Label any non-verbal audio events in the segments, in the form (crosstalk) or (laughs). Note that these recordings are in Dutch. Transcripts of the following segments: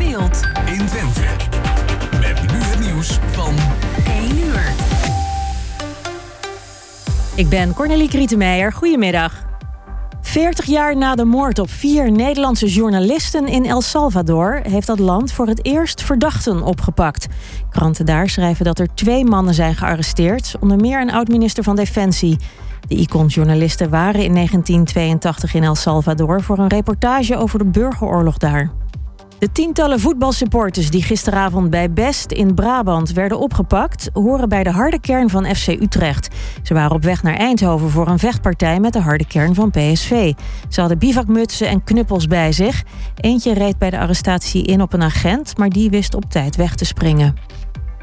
speelt in Twente. Met nu het nieuws van 1 uur. Ik ben Cornelie Krietenmeijer. Goedemiddag. 40 jaar na de moord op vier Nederlandse journalisten in El Salvador heeft dat land voor het eerst verdachten opgepakt. Kranten daar schrijven dat er twee mannen zijn gearresteerd, onder meer een oud-minister van Defensie. De Icon-journalisten waren in 1982 in El Salvador voor een reportage over de burgeroorlog daar. De tientallen voetbalsupporters die gisteravond bij Best in Brabant werden opgepakt, horen bij de harde kern van FC Utrecht. Ze waren op weg naar Eindhoven voor een vechtpartij met de harde kern van PSV. Ze hadden bivakmutsen en knuppels bij zich. Eentje reed bij de arrestatie in op een agent, maar die wist op tijd weg te springen.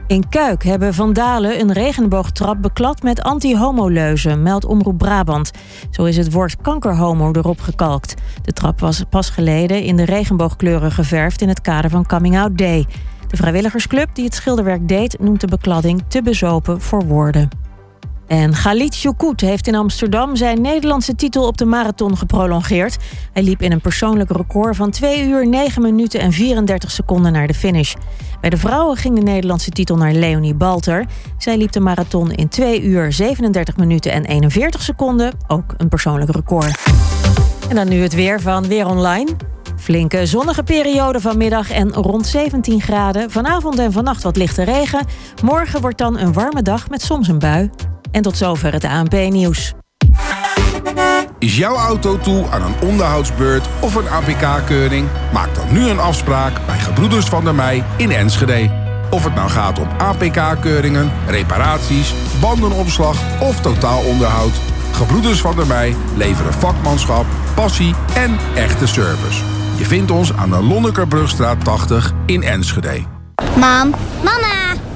In Kuik hebben vandalen een regenboogtrap beklad met anti-homoleuzen, Omroep Brabant. Zo is het woord kankerhomo erop gekalkt. De trap was pas geleden in de regenboogkleuren geverfd in het kader van Coming Out Day. De vrijwilligersclub die het schilderwerk deed noemt de bekladding te bezopen voor woorden. En Galit Jokout heeft in Amsterdam zijn Nederlandse titel op de marathon geprolongeerd. Hij liep in een persoonlijk record van 2 uur 9 minuten en 34 seconden naar de finish. Bij de vrouwen ging de Nederlandse titel naar Leonie Balter. Zij liep de marathon in 2 uur 37 minuten en 41 seconden, ook een persoonlijk record. En dan nu het weer van Weer Online. Flinke zonnige periode vanmiddag en rond 17 graden. Vanavond en vannacht wat lichte regen. Morgen wordt dan een warme dag met soms een bui. En tot zover het ANP-nieuws. Is jouw auto toe aan een onderhoudsbeurt of een APK-keuring? Maak dan nu een afspraak bij Gebroeders van der Mei in Enschede. Of het nou gaat om APK-keuringen, reparaties, bandenopslag of totaalonderhoud. Gebroeders van der Mei leveren vakmanschap, passie en echte service. Je vindt ons aan de Lonnekerbrugstraat 80 in Enschede. Mam, mama,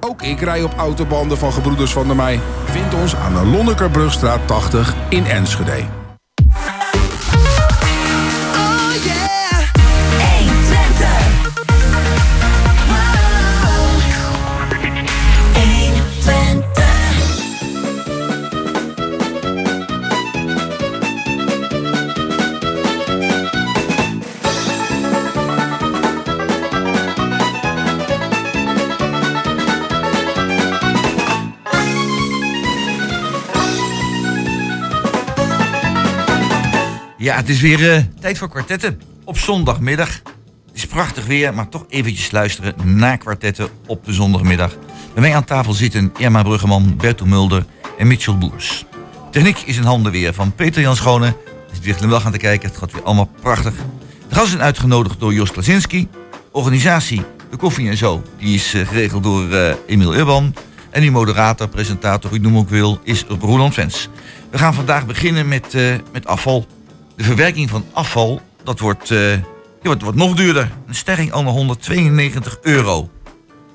Ook ik rij op autobanden van Gebroeders van der Mei. Vind ons aan de Lonnekerbrugstraat 80 in Enschede. Ja, het is weer eh, tijd voor kwartetten op zondagmiddag. Het is prachtig weer, maar toch eventjes luisteren naar kwartetten op de zondagmiddag. Bij mij aan tafel zitten Irma Bruggeman, Bertel Mulder en Mitchell Boers. Techniek is in handen weer van Peter Jan Schone. Er zit weer glimlach aan te kijken, het gaat weer allemaal prachtig. De gasten zijn uitgenodigd door Jos Klasinski. Organisatie, de koffie en zo, die is eh, geregeld door uh, Emiel Urban. En die moderator, presentator, hoe ik noem ook wil, is Roland Vens. We gaan vandaag beginnen met, met afval de verwerking van afval, dat wordt, uh, ja, wordt, wordt, nog duurder. Een sterring al 192 euro.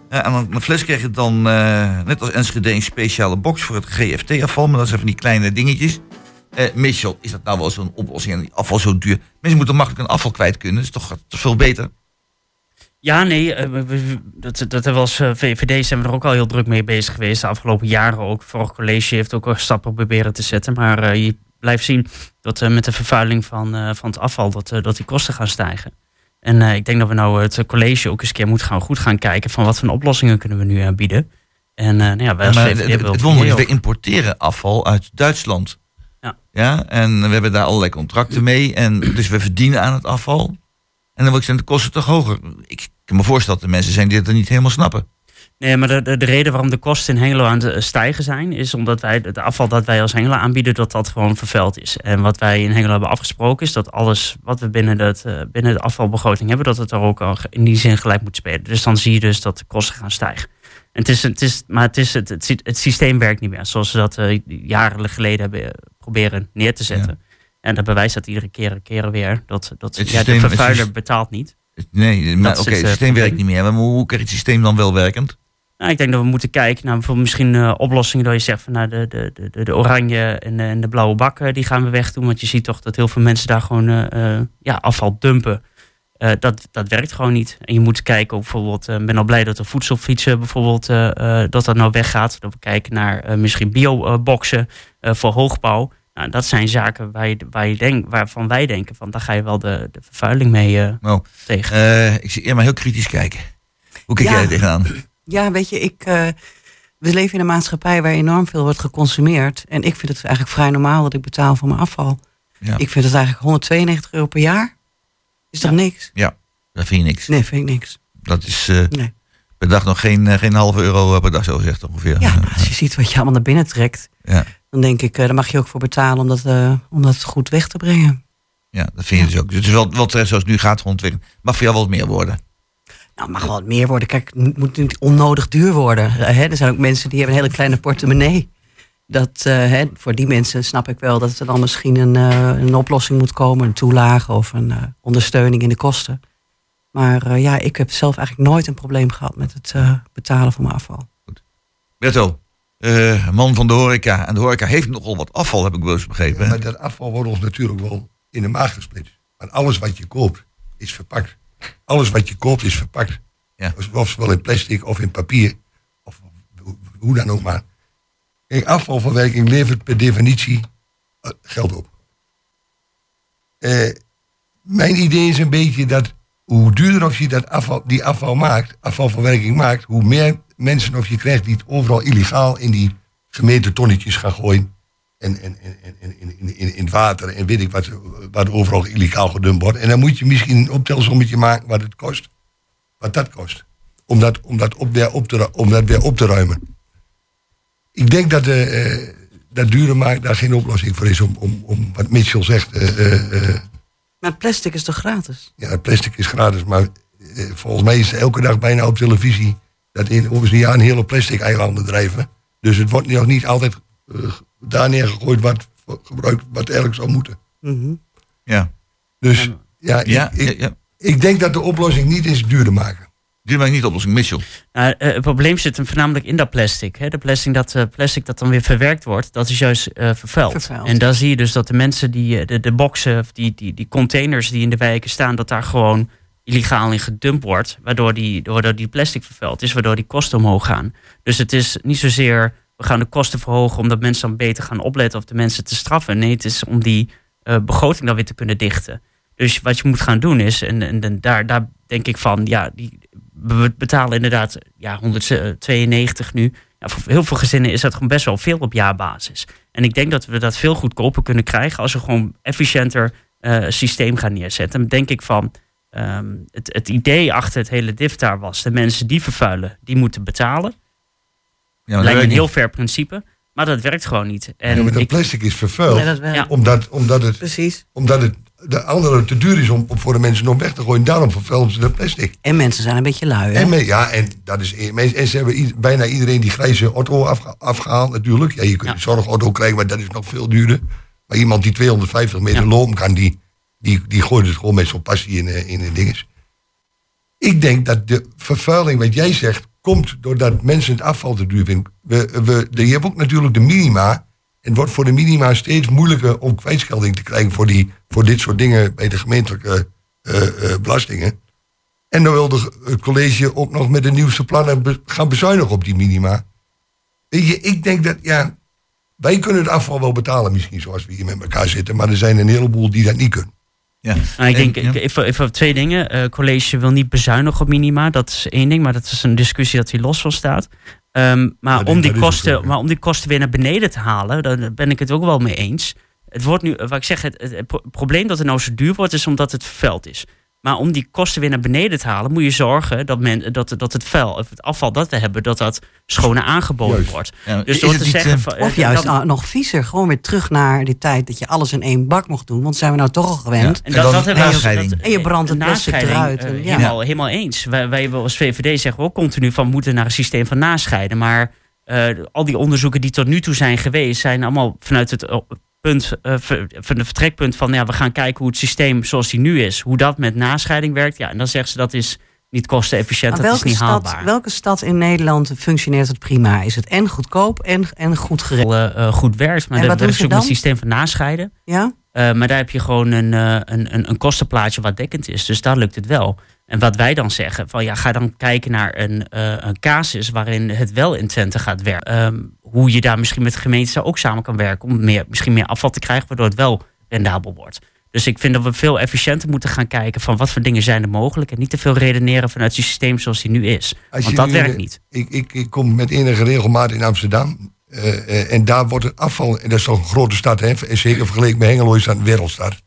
Ja, en een fles krijg je dan, uh, net als Enschede, een speciale box voor het GFT-afval. Maar dat zijn van die kleine dingetjes. Uh, Mitchell, is dat nou wel zo'n oplossing? En afval zo duur. Mensen moeten makkelijk een afval kwijt kunnen. Dat is toch, veel beter? Ja, nee, dat, dat als VVD zijn we er ook al heel druk mee bezig geweest. De afgelopen jaren ook. Vorig college heeft ook al stappen proberen te zetten. Maar je blijft zien dat uh, met de vervuiling van, uh, van het afval, dat, uh, dat die kosten gaan stijgen. En ik denk dat we nou het college ook eens een keer moeten gaan, goed gaan kijken van wat voor oplossingen kunnen we nu aanbieden. En nou ja, wij ja, het, het wonder is, we importeren afval uit Duitsland. Ja. ja. En we hebben daar allerlei contracten mee. En dus we verdienen aan het afval. En dan zeggen, de kosten toch hoger. Ik kan me voorstellen dat er mensen zijn die het er niet helemaal snappen. Nee, maar de, de, de, reden waarom de kosten in Hengelo aan het stijgen zijn, is omdat wij het afval dat wij als Hengelo aanbieden, dat dat gewoon vervuild is. En wat wij in Hengelo hebben afgesproken, is dat alles wat we binnen, het, uh, binnen de afvalbegroting hebben, dat het er ook al in die zin gelijk moet spelen. Dus dan zie je dus dat de kosten gaan stijgen. En het is, het is, maar het, is, het, het, het systeem werkt niet meer zoals ze dat uh, jaren geleden hebben proberen neer te zetten. Ja. En dat bewijst dat iedere keer, keren weer. Dat, dat Het ja, systeem- de vervuiler betaalt niet. Nee, maar Dat oké, het, het eh, systeem werkt niet meer. Maar hoe krijg je het systeem dan wel werkend? Nou, ik denk dat we moeten kijken naar bijvoorbeeld misschien eh, oplossingen dat je zegt van nou, de, de, de, de oranje en de, en de blauwe bakken die gaan we wegdoen. Want je ziet toch dat heel veel mensen daar gewoon eh, eh, ja, afval dumpen. Eh, dat, dat werkt gewoon niet. En je moet kijken, ook bijvoorbeeld, ik ben al blij dat de voedselfietsen bijvoorbeeld, eh, eh, dat dat nou weggaat. Dat we kijken naar eh, misschien bioboxen eh, voor hoogbouw. Nou, dat zijn zaken waar je, waar je denk, waarvan wij denken, van daar ga je wel de, de vervuiling mee eh, Nou, tegen. eh, ik zie Irma heel kritisch kijken. Hoe kijk Ja. jij er tegenaan? Ja, weet je, ik, eh, we leven in een maatschappij waar enorm veel wordt geconsumeerd. En ik vind het eigenlijk vrij normaal dat ik betaal voor mijn afval. Ja. Ik vind het eigenlijk 192 euro per jaar. Is toch niks? Dat vind je niks. Nee, vind ik niks. Dat is eh, Nee. per dag nog geen, eh, geen halve euro per dag, zo gezegd ongeveer. Ja, maar (laughs) als je ziet wat je allemaal naar binnen trekt, Ja. dan denk ik, daar mag je ook voor betalen om dat, om dat goed weg te brengen. Ja, dat vind je dus ook. Dus het is wel, wel terecht zoals het nu gaat rondwegen. Mag voor jou wat meer worden. Nou, het mag wel wat meer worden. Kijk, het moet niet onnodig duur worden. Hè? Er zijn ook mensen die hebben een hele kleine portemonnee. Dat, eh, hè, voor die mensen snap ik wel dat er dan misschien een, eh, een oplossing moet komen. Een toelage of een eh, ondersteuning in de kosten. Maar eh, ja, ik heb zelf eigenlijk nooit een probleem gehad met het eh, betalen van mijn afval. Berto, eh, man van de horeca. En de horeca heeft nogal wat afval, heb ik wel eens begrepen. hè? Maar dat afval wordt ons natuurlijk wel in de maag gesplitst. Want alles wat je koopt is verpakt. Alles wat je koopt is verpakt. Ja. Of zowel in plastic of in papier. Of hoe- hoe dan ook maar. Kijk, afvalverwerking levert per definitie eh, geld op. Eh, mijn idee is een beetje dat hoe duurder of je dat afval, die afval maakt, afvalverwerking maakt, hoe meer mensen of je krijgt die het overal illegaal in die gemeten tonnetjes gaan gooien. En, en, en, en, in, in, in, in het water en weet ik wat, wat overal illegaal gedumpt wordt. En dan moet je misschien een optelsommetje maken wat het kost. Wat dat kost. Om dat, om dat, op, weer, op te, om dat weer op te ruimen. Ik denk dat, eh, dat duurder maken daar geen oplossing voor is. Om, om, om wat Mitchell zegt. eh, Maar plastic is toch gratis? ja, plastic is gratis, maar volgens mij is elke dag bijna op televisie dat in over een jaar een hele plastic eilanden drijven. Dus het wordt nog niet altijd daar neergegooid wat gebruikt wat eigenlijk zou moeten. Mhm. Ja, Dus ja, ik, ja, ik, ja, ja. ik denk dat de oplossing niet is duurder maken. Duur maakt niet de oplossing, Mitchell. Nou, eh, het probleem zit hem voornamelijk in dat plastic. Hè. De plastic dat, eh, plastic dat dan weer verwerkt wordt, dat is juist eh, vervuild. Vervuild. En daar zie je dus dat de mensen die de, de boxen, of die, die, die containers die in de wijken staan, dat daar gewoon illegaal in gedumpt wordt, waardoor die, waardoor die plastic vervuild is, waardoor die kosten omhoog gaan. Dus het is niet zozeer, we gaan de kosten verhogen omdat mensen dan beter gaan opletten of de mensen te straffen. Nee, het is om die eh, begroting dan weer te kunnen dichten. Dus wat je moet gaan doen is, en, en, en daar, daar denk ik van, ja, die, we betalen inderdaad ja, 192 nu. Ja, voor heel veel gezinnen is dat gewoon best wel veel op jaarbasis. En ik denk dat we dat veel goedkoper kunnen krijgen als we gewoon efficiënter eh, systeem gaan neerzetten. Denk ik van, ehm, het, het idee achter het hele DIF was, de mensen die vervuilen, die moeten betalen. Ja, Lijkt een heel fair principe, maar dat werkt gewoon niet. En ja, maar dat ik, plastic is vervuild. Nee, dat wel. Ja. Omdat, omdat, het, Precies. omdat het de andere te duur is om, om voor de mensen om weg te gooien. Daarom vervuilen ze dat plastic. En mensen zijn een beetje lui. Hè? En, me- ja, en, dat is, en ze hebben bijna iedereen die grijze auto afge- afgehaald natuurlijk. Ja, je kunt Ja. een zorgauto krijgen, maar dat is nog veel duurder. Maar iemand die 250 meter Ja. lopen kan, die, die, die gooit het gewoon met zo'n passie in, eh, in de dinges. Ik denk dat de vervuiling, wat jij zegt, komt doordat mensen het afval te duur vinden. We, we, je hebt ook natuurlijk de minima. En het wordt voor de minima steeds moeilijker om kwijtschelding te krijgen voor, die, voor dit soort dingen bij de gemeentelijke eh, eh, belastingen. En dan wil de- het college ook nog met de nieuwste plannen gaan bezuinigen op die minima. Weet je, ik denk dat, ja, wij kunnen het afval wel betalen misschien zoals we hier met elkaar zitten. Maar er zijn een heleboel die dat niet kunnen. Ja. Nou, ik En- denk, ja. ik, even, even twee dingen. Eh college wil niet bezuinigen op minima, dat is één ding, maar dat is een discussie dat hier los van staat. Ehm, maar, om die kosten, ook, ja. maar om die kosten weer naar beneden te halen, daar ben ik het ook wel mee eens. Het wordt nu, wat ik zeg, het, het, het pro- probleem dat het nou zo duur wordt, is omdat het vervuild is. Maar om die kosten weer naar beneden te halen, moet je zorgen dat, men, dat, dat het vuil, of het afval dat we hebben, dat dat schone aangeboden Juist. wordt. Ja, Dus door het te zeggen eh, van, Of juist dat- nou, nog viezer. Gewoon weer terug naar die tijd dat je alles in één bak mocht doen. Want zijn we nou toch al gewend. En En dan hebben we- nascheiding. dat- En je brandt het de plastic nascheiding, eruit eh, en ja. helemaal, helemaal eens. Wij, wij als VVD zeggen we ook continu van we moeten naar een systeem van nascheiden. Maar eh, al die onderzoeken die tot nu toe zijn geweest, zijn allemaal vanuit het punt, eh, ver- van de vertrekpunt van ja, we gaan kijken hoe het systeem zoals die nu is, hoe dat met nascheiding werkt. Ja, en dan zeggen ze dat is niet kostenefficiënt. Dat is niet stad, haalbaar. welke stad in Nederland functioneert het prima? Is het en goedkoop en, en goed geregeld? eh, eh, goed werkt. Maar En dat is ook een systeem van nascheiden. Ja? Eh, maar daar heb je gewoon een, een, een, een kostenplaatje wat dekkend is. Dus daar lukt het wel. En wat wij dan zeggen, van ja, ga dan kijken naar een, eh, een casus waarin het wel in Twente gaat werken. Ehm, hoe je daar misschien met de gemeente ook samen kan werken om meer, misschien meer afval te krijgen, waardoor het wel rendabel wordt. Dus ik vind dat we veel efficiënter moeten gaan kijken van wat voor dingen zijn er mogelijk. En niet te veel redeneren vanuit het systeem zoals die nu is. Als Want dat nu, werkt niet. Ik, ik, ik kom met enige regelmaat in Amsterdam. eh, eh, en daar wordt het afval, en dat is toch een grote stad, hè, en zeker vergeleken met Hengelo is dat een wereldstad.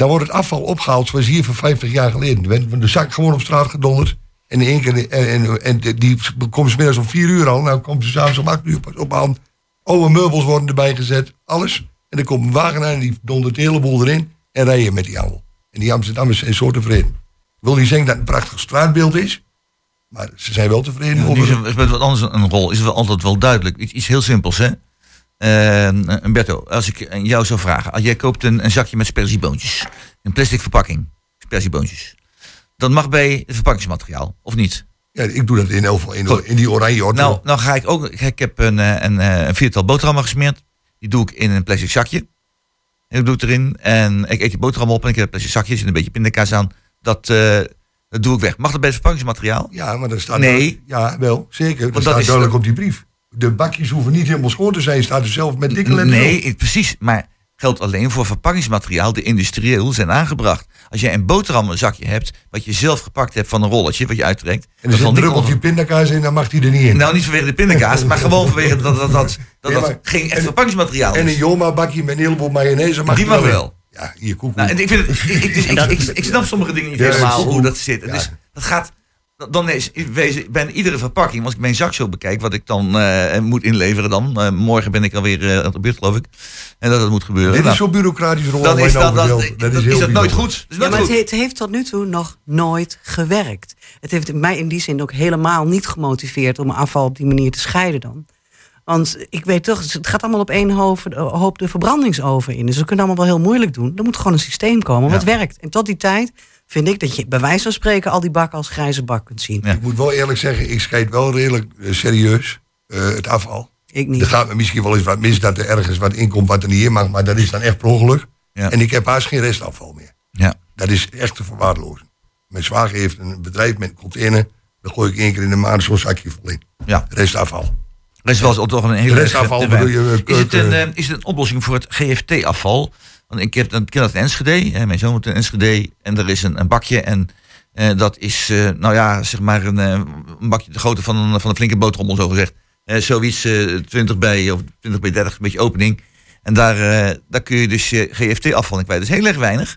Daar wordt het afval opgehaald zoals hier van 50 jaar geleden. Er werd de zak gewoon op straat gedonderd. En, in één keer, en, en, en die komt smiddags om 4 uur al. Nou komt ze s'avonds om 8 uur pas ophalen. Oude meubels worden erbij gezet, alles. En dan komt een wagen aan en die dondert de hele boel erin. En rijden met die handel. En die Amsterdammers zijn zo tevreden. Ik wil niet zeggen dat het een prachtig straatbeeld is. Maar ze zijn wel tevreden Ja, over... is is met wat anders een rol. Is het wel altijd wel duidelijk. Iets, iets heel simpels, hè? Uh, Berto, als ik jou zou vragen. Als jij koopt een, een zakje met sperzieboontjes. Een plastic verpakking. Sperzieboontjes. Dat mag bij het verpakkingsmateriaal, of niet? Ja, ik doe dat in, in, in die oranje auto. Nou, nou ga ik ook... Ik heb een, eh, een, een viertal boterhammen gesmeerd. Die doe ik in een plastic zakje. Ik doe het erin. En ik eet die boterham op en ik heb plastic zakjes en een beetje pindakaas aan. Dat, dat doe ik weg. Mag dat bij het verpakkingsmateriaal? Ja, maar dat staat... Nee. Ja, wel, zeker. Dat dat staat is- duidelijk op die brief. De bakjes hoeven niet helemaal schoon te zijn. Staat er zelf met dikke letters Nee, ik- precies. Maar geldt alleen voor verpakkingsmateriaal die industrieel zijn aangebracht. Als jij een boterhammenzakje hebt, wat je zelf gepakt hebt van een rolletje, wat je uittrekt. En er zit die onder- pindakaas in, dan mag die er niet in. Nou, niet vanwege de pindakaas, maar gewoon vanwege dat dat, dat, (laughs) dat, geen echt en- verpakkingsmateriaal en is. een Joma bakje met een heleboel mayonaise mag Die er mag wel. Ja, hier koek. Nou, en ik, vind het, ik, ik, dus ik, ik, ik snap sommige dingen niet Ja, helemaal hoe dat zit. Ja. Dus dat gaat. Dan is bij iedere verpakking, als ik mijn zak zo bekijk, wat ik dan eh, moet inleveren dan. eh, morgen ben ik alweer eh, aan de beurt, geloof ik. En dat het moet gebeuren. Dit Nou, is zo bureaucratisch rol. dan is dat, dat, dat, dat, is heel dat nooit goed. Dat is Ja, het, goed. he- het heeft tot nu toe nog nooit gewerkt. Het heeft mij in die zin ook helemaal niet gemotiveerd om afval op die manier te scheiden dan. Want ik weet toch, het gaat allemaal op één hoop, hoop de verbrandingsoven in. Dus we kunnen allemaal wel heel moeilijk doen. Er moet gewoon een systeem komen wat werkt. En tot die tijd vind ik dat je bij wijze van spreken al die bakken als grijze bak kunt zien. Ja. Ik moet wel eerlijk zeggen, ik scheid wel redelijk eh, serieus eh, het afval. Ik Er niet. gaat me misschien wel eens wat mis dat er ergens wat inkomt wat er niet in mag. Maar dat is dan echt per ongeluk. Ja. En ik heb haast geen restafval meer. Ja. Dat is echt te verwaarlozen. Mijn zwager heeft een bedrijf met container. Daar gooi ik één keer in de maand zo'n zakje vol in. Ja. Restafval. Er is wel toch een hele Restafval bedoel je, eh, is, het een, keuken- is het een oplossing voor het GFT-afval? Want ik heb ik ken dat in Enschede. Hè, mijn zoon woont in Enschede. En er is een, een bakje. En eh, dat is, eh, nou ja, zeg maar een, eh, een bakje de grootte van een, van een flinke boterham, zo gezegd. Zoiets eh 20 bij, of 20 bij 30, een beetje opening. En daar, eh, daar kun je dus je GFT-afval in kwijt. Dat is heel erg weinig.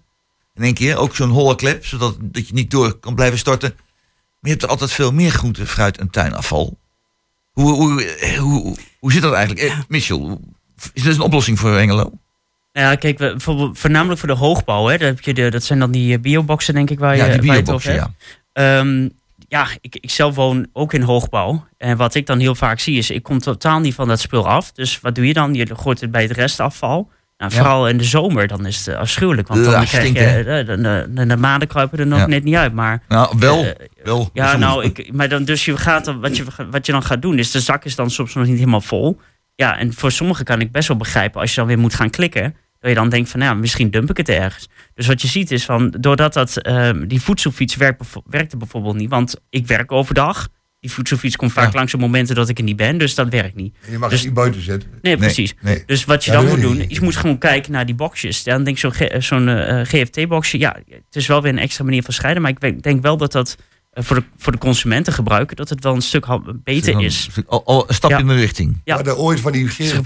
In één keer. Ook zo'n holle klep, zodat dat je niet door kan blijven storten. Maar je hebt er altijd veel meer groente, fruit en tuinafval. Hoe, hoe, hoe, hoe zit dat eigenlijk? Eh, Michel, is dit een oplossing voor Engelo? Nou ja, kijk, we, voornamelijk voor de hoogbouw. Hè, daar heb je de, dat zijn dan die eh, bioboxen, denk ik, waar je, Ja, die waar je het over hebt. ja. Ehm, ja, ik, ik zelf woon ook in hoogbouw. En wat ik dan heel vaak zie is, ik kom totaal niet van dat spul af. Dus wat doe je dan? Je gooit het bij het restafval. Nou, Ja. Vooral in de zomer, dan is het afschuwelijk. Want dan krijg je, eh, de, de, de, de maanden kruipen er nog Ja. net niet uit. Maar Nou, wel. Eh, wel. ja, nou, ik, maar dan, dus je gaat dan, wat, je, wat je dan gaat doen, is de zak is dan soms nog niet helemaal vol. Ja, en voor sommigen kan ik best wel begrijpen als je dan weer moet gaan klikken. Dat je dan denkt van, nou, misschien dump ik het ergens. Dus wat je ziet is van, doordat dat, ehm, die voedselfiets werkt, werkte bijvoorbeeld niet. Want ik werk overdag. Die voedselfiets komt vaak Ja. langs op momenten dat ik er niet ben. Dus dat werkt niet. En je mag Dus- het niet buiten zetten. Nee, precies. nee. Dus wat je Ja, dan moet doen, is je moet gewoon kijken naar die boxjes. Dan denk ik zo'n G- zo'n eh, GFT-boxje. Ja, het is wel weer een extra manier van scheiden. Maar ik denk wel dat dat eh, voor, de, voor de consumenten gebruiken, dat het wel een stuk beter is. Al, al een stapje Ja. in de richting. Ja. Hadden ooit van die. Ja.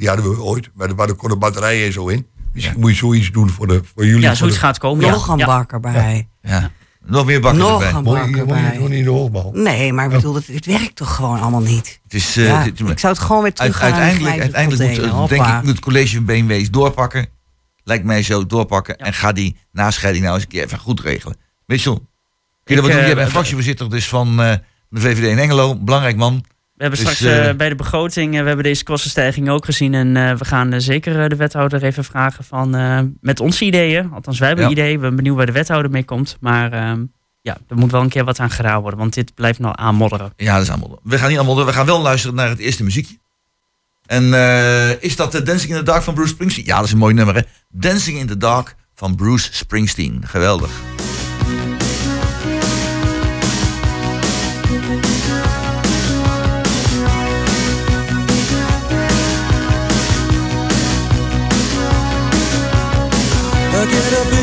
Die hadden we ooit. Maar waren kon de batterijen en zo in. Misschien moet je zoiets doen voor, de, voor jullie. Ja, voor zoiets de- gaat komen. Nog ja. een Ja. bak erbij. Ja. Nog meer bakken Nog erbij. een Moet je, bak moet je erbij. gewoon niet in de hoogbouw. Nee, maar ik bedoel, het, het werkt toch gewoon allemaal niet. Het is, eh, ik zou het gewoon weer terug gaan uiteindelijk, uiteindelijk moet, eh, denk ik, moet het college BMW's doorpakken. Lijkt mij zo doorpakken. En ga die nascheiding nou eens een keer even goed regelen. Mitchell, kun je dat wat Ik, doen? eh, Jij bent fractievoorzitter dus van eh, de VVD in Engelo. Belangrijk man. We hebben Dus, straks eh, eh, bij de begroting, eh, we hebben deze kostenstijging ook gezien. En we gaan zeker de wethouder even vragen van, met onze ideeën. Althans, wij hebben Ja. ideeën. We zijn benieuwd waar de wethouder mee komt. Maar ehm, ja, er moet wel een keer wat aan gedaan worden, want dit blijft nou aanmodderen. Ja, dat is aanmodderen. We gaan niet aanmodderen, we gaan wel luisteren naar het eerste muziekje. En is dat de Dancing in the Dark van Bruce Springsteen? Ja, dat is een mooi nummer hè. Dancing in the Dark van Bruce Springsteen. Geweldig. Get up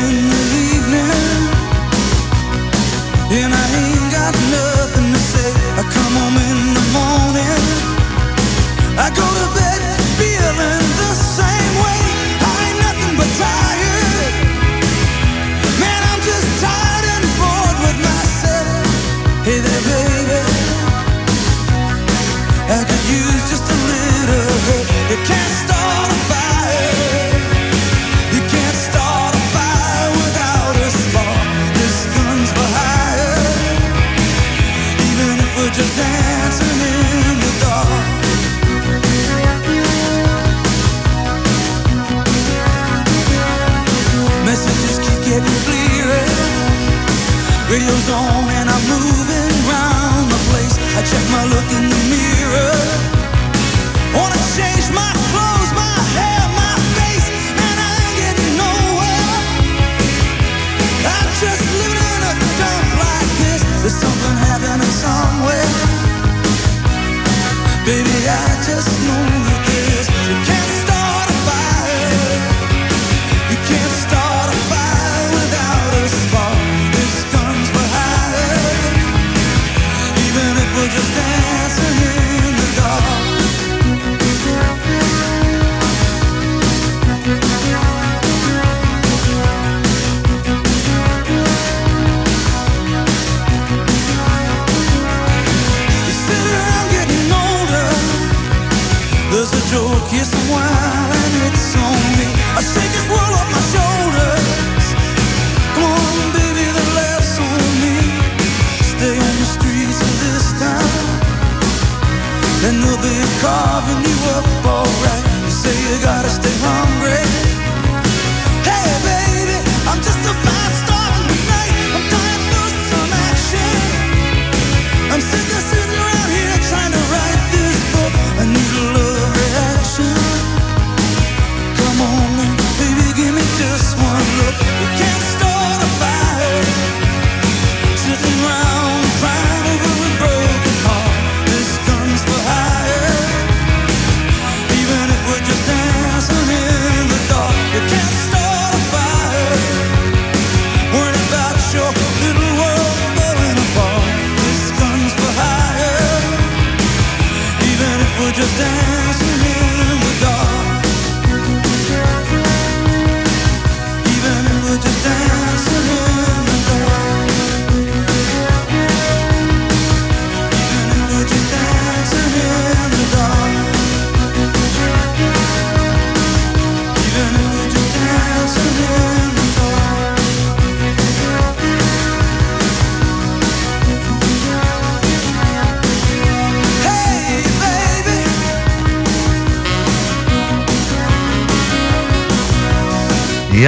Radio's on and I'm moving round the place. I check my look in the mirror. Wanna change my clothes, my hair, my face, and I ain't getting nowhere. I'm just living in a dump like this. There's something happening somewhere. Baby, I just know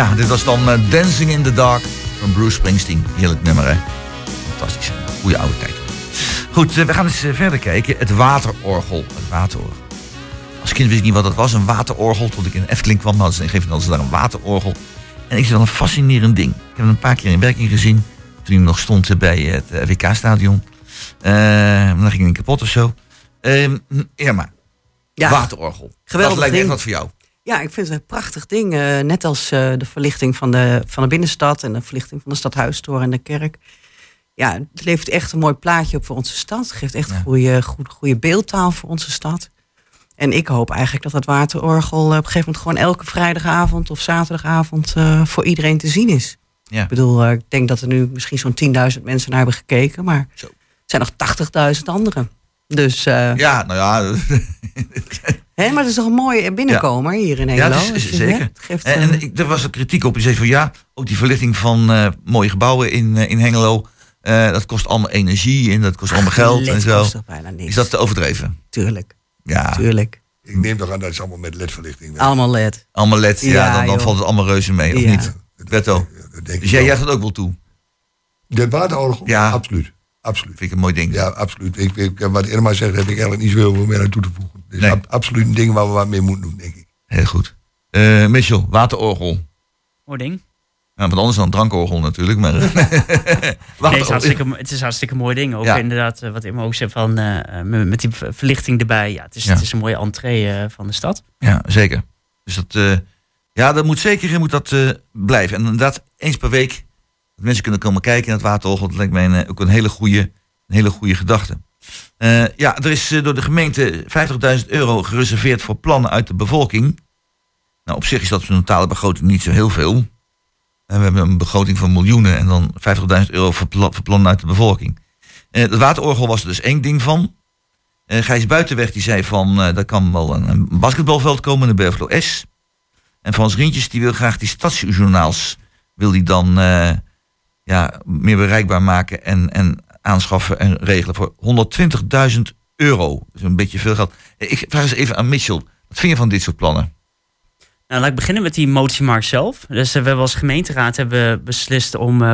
Ja, dit was dan eh, Dancing in the Dark van Bruce Springsteen. Heerlijk nummer, hè? Fantastisch. Goeie oude tijd. Goed, eh, we gaan eens eh, verder kijken. Het waterorgel. Het waterorgel. Als kind wist ik niet wat dat was, een waterorgel. Tot ik in Efteling kwam, hadden ze, gegeven hadden ze daar een waterorgel. En ik vind dat een fascinerend ding. Ik heb het een paar keer in werking gezien. Toen hij nog stond bij het WK-stadion. dan ging hij kapot of zo. Ehm, Irma, Ja, waterorgel. geweldig Dat lijkt me echt wat voor jou. Ja, ik vind het een prachtig ding. eh, net als eh, de verlichting van de, van de binnenstad en de verlichting van de stadhuistoren en de kerk. Ja, het levert echt een mooi plaatje op voor onze stad. Het geeft echt Ja. goede, goede, goede beeldtaal voor onze stad. En ik hoop eigenlijk dat dat waterorgel eh, op een gegeven moment gewoon elke vrijdagavond of zaterdagavond voor iedereen te zien is. Ja. Ik bedoel, ik denk dat er nu misschien zo'n 10.000 mensen naar hebben gekeken, maar Zo. er zijn nog 80.000 anderen. Dus, Ja, nou ja. (laughs) hè, maar het is toch een mooie binnenkomer hier in Ja, Nederland. het is, zeker. het geeft, En, eh, en ik, er was een kritiek op. Je zei van ja, ook die verlichting van eh, mooie gebouwen in, eh, in Hengelo. eh, dat kost allemaal energie en dat kost allemaal geld en zo. kost toch bijna niks. Is dat te overdreven? Tuurlijk, Ja, tuurlijk. Ik neem toch aan dat is allemaal met ledverlichting. werkt. Allemaal LED. allemaal LED. Ja, Ja, dan, dan valt het allemaal reuze mee, of Ja. niet? Wetto. Ja, dat denk Dus jij juicht het ook wel toe? De waterorgel? Ja. Absoluut. Absoluut. Vind ik een mooi ding. Ja, absoluut. Ik, ik, wat Irma zegt, heb ik eigenlijk niet zoveel meer aan toe te voegen. Dus Nee. ab- absoluut een ding waar we wat mee moeten doen, denk ik. Heel goed. Eh Mitchell, waterorgel. Mooi ding. Ja, wat anders dan drankorgel natuurlijk. Maar (laughs) Nee, het, is hartstikke, het is een hartstikke mooi ding. Ook Ja. inderdaad, eh, wat Immo ook zei, van, eh, eh, met die ver- verlichting erbij. Ja, het, is, Ja. het is een mooie entree eh, van de stad. Ja, zeker. Dus dat, eh, ja, dat moet zeker moet dat, eh, blijven. En inderdaad, eens per week mensen kunnen komen kijken naar het waterorgel. Dat lijkt mij eh, ook een hele goede, een hele goede gedachte. Eh, ja, er is eh, door de gemeente 50.000 euro gereserveerd voor plannen uit de bevolking. Nou, op zich is dat een totale begroting niet zo heel veel. En we hebben een begroting van miljoenen en dan 50.000 euro voor, pla- voor plannen uit de bevolking. Eh het waterorgel was er dus één ding van. Eh Gijs Buitenweg die zei van, eh daar kan wel een, basketbalveld komen in de Buffalo S. En Frans Rientjes die wil graag die stadsjournaals, wil die dan ja, meer bereikbaar maken en, en aanschaffen en regelen voor 120.000 euro. Dat is een beetje veel geld. Eh, Ik vraag eens even aan Mitchell, wat vind je van dit soort plannen? Nou, laat ik beginnen met die motiemarkt zelf. Dus eh, we hebben als gemeenteraad hebben beslist om eh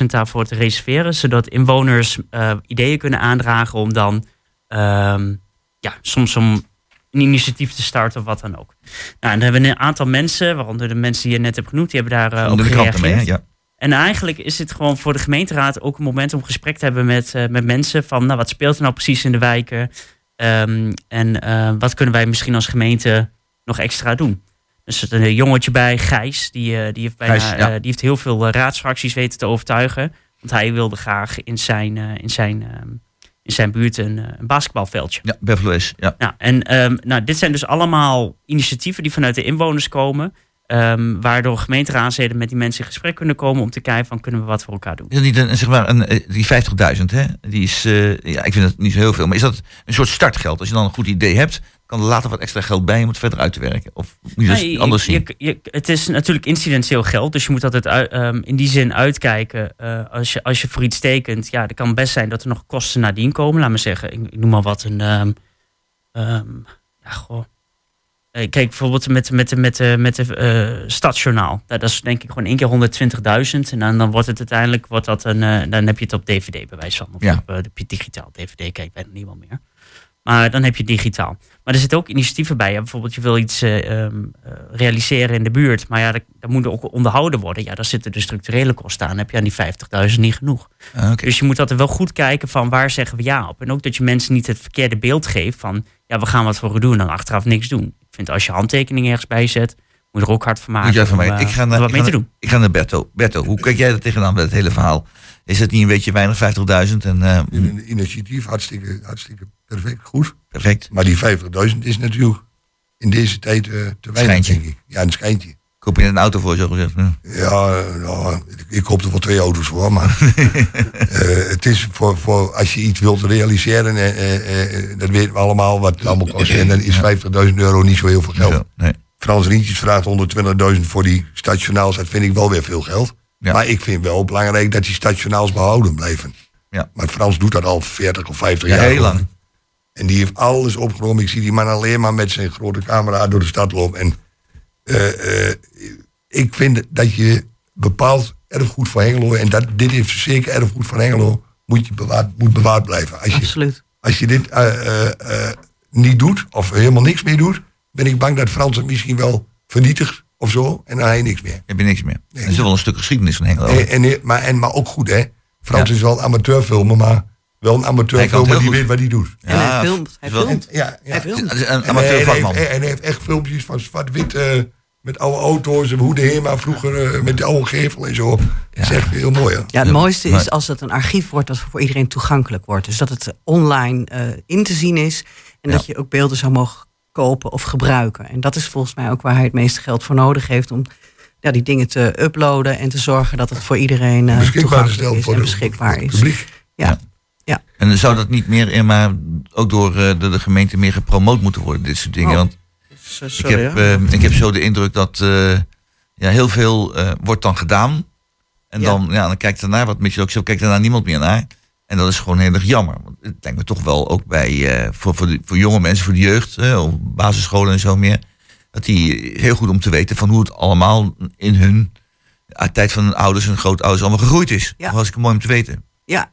50.000 daarvoor te reserveren. Zodat inwoners eh, ideeën kunnen aandragen om dan ehm, ja, soms om een initiatief te starten of wat dan ook. Nou, en dan hebben we een aantal mensen, waaronder de mensen die je net hebt genoemd, die hebben daar eh, op gereageerd. hè? ja. En eigenlijk is het gewoon voor de gemeenteraad ook een moment om gesprek te hebben met, eh, met mensen. Van nou, wat speelt er nou precies in de wijken? Ehm, en eh, wat kunnen wij misschien als gemeente nog extra doen? Dus er zit een jongetje bij, Gijs. Die, eh, die, heeft, bijna, Gijs, ja. die heeft heel veel raadsfracties weten te overtuigen. Want hij wilde graag in zijn, in zijn, ehm, in zijn buurt een, een basketbalveldje. Ja, S. Ja. Nou, en ehm, nou, dit zijn dus allemaal initiatieven die vanuit de inwoners komen. Ehm, waardoor gemeenteraadsleden met die mensen in gesprek kunnen komen om te kijken van kunnen we wat voor elkaar doen. Is dat niet een, zeg maar, een, eh, die 50.000, hè? Die is, eh, ja, ik vind het niet zo heel veel. Maar is dat een soort startgeld? Als je dan een goed idee hebt, kan er later wat extra geld bij om het verder uit te werken? Of moet je dat Nee, anders zien? je- je- het is natuurlijk incidentieel geld, dus je moet altijd ehm, in die zin uitkijken. eh, als, je, als je voor iets tekent, ja, er kan best zijn dat er nog kosten nadien komen. Laat me zeggen, ik, ik noem maar wat, een. ehm, ja, goh. Eh, Kijk, bijvoorbeeld met, met, met, met, met de eh, stadsjournaal. Nou, dat is denk ik gewoon één keer 120.000. En dan, dan wordt het uiteindelijk, wordt dat een, eh, dan heb je het op DVD bij wijze van. Of Ja. op eh, de digitaal DVD, kijk bijna niemand meer. Maar dan heb je digitaal. Maar er zitten ook initiatieven bij. Ja, bijvoorbeeld je wil iets eh, ehm, eh, realiseren in de buurt. Maar ja, dat, dat moet ook onderhouden worden. Ja, daar zitten de structurele kosten aan. Dan heb je aan die 50.000 niet genoeg. Ah, oké. Dus je moet altijd wel goed kijken van waar zeggen we ja op. En ook dat je mensen niet het verkeerde beeld geeft van... ja, we gaan wat voor u doen en dan achteraf niks doen. Ik vind als je handtekeningen ergens bij zet... moet je er ook hard van maken Moet jij van mij. om, eh, ik ga naar, wat ik mee ga te naar- doen. Ik ga naar Berto. Berto, hoe kijk jij er tegenaan met het hele verhaal? Is het niet een beetje weinig, 50.000? En, eh, Een initiatief, hartstikke, hartstikke perfect, goed. perfect. Maar die 50.000 is natuurlijk in deze tijd eh, te weinig, Schijntje. denk ik. Ja, een schijntje. Koop je een auto voor, zo gezegd? Hm. Ja, nou, ik, ik koop er wel twee auto's voor, maar (laughs) eh, het is voor, voor als je iets wilt realiseren, eh, dat weten we allemaal wat het allemaal kost. En dan is 50.000 euro niet zo heel veel geld. Nee. Frans Rientjes vraagt 120.000 voor die stationaals, dat vind ik wel weer veel geld. Ja. Maar ik vind wel belangrijk dat die stationaals behouden blijven. Ja. Maar Frans doet dat al 40 of 50 Ja, jaar. heel lang. En die heeft alles opgenomen. Ik zie die man alleen maar met zijn grote camera door de stad lopen. En eh, eh, ik vind dat je bepaald erfgoed van Hengelo, en dat, dit is zeker erfgoed van Hengelo, moet, je bewaard, moet bewaard blijven. Als je, Absoluut. als je dit eh, niet doet, of helemaal niks meer doet, ben ik bang dat Frans het misschien wel vernietigt of zo, en dan heb je niks meer. Heb je niks meer. Nee. Dat is wel een stuk geschiedenis van Hengelo. hè? En, en, maar, en, maar ook goed, hè? Frans Ja. is wel een amateurfilmer, maar wel een amateurfilmer die weet wat hij doet. En hij filmt. Hij filmt. Ja, ja. Hij filmt. Een En hij, amateurvakman. heeft, en hij heeft echt filmpjes van zwart-wit eh, met oude auto's. en Hoe de HEMA vroeger eh, met de oude gevel en zo. Dat is echt heel mooi. Hè? Ja, het Ja, mooiste is als het een archief wordt dat voor iedereen toegankelijk wordt. Dus dat het online eh, in te zien is. En Ja. dat je ook beelden zou mogen kopen of gebruiken. En dat is volgens mij ook waar hij het meeste geld voor nodig heeft. Om ja, die dingen te uploaden en te zorgen dat het voor iedereen eh, Beschikbaar toegankelijk is en beschikbaar is. publiek. Ja. En dan zou dat niet meer, eh, maar ook door eh, de, de gemeente meer gepromoot moeten worden, dit soort dingen. Oh. Want Dus, ik, heb, eh, ik heb zo de indruk dat ja, heel veel wordt dan gedaan. En Ja. dan, ja, dan kijkt ernaar, wat Mitchell ook zo, kijkt daarna niemand meer naar. En dat is gewoon heel erg jammer. Want het lijkt me toch wel ook bij, voor, voor, de, voor jonge mensen, voor de jeugd, op basisscholen en zo meer. Dat die heel goed om te weten van hoe het allemaal in hun tijd van hun ouders en grootouders allemaal gegroeid is. Ja. Dat was ik mooi om te weten. Ja,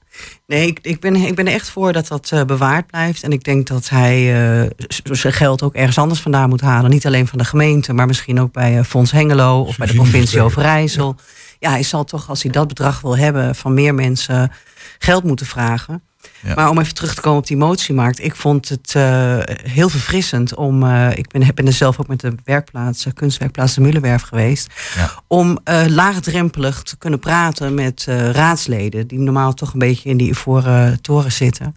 nee, ik, ik, ben, ik ben echt voor dat dat eh, bewaard blijft. En ik denk dat hij eh, zijn geld ook ergens anders vandaan moet halen. Niet alleen van de gemeente, maar misschien ook bij eh, Fonds Hengelo of bij de provincie. Overijssel. Ja. hij zal toch, als hij dat bedrag wil hebben, van meer mensen geld moeten vragen. Ja. Maar om even terug te komen op die motiemarkt. Ik vond het eh, heel verfrissend om. eh, ik ben, ben er zelf ook met de werkplaats, eh, kunstwerkplaats de Mullenwerf geweest. Ja. Om laagdrempelig te kunnen praten met raadsleden. Die normaal toch een beetje in die ivoren toren zitten.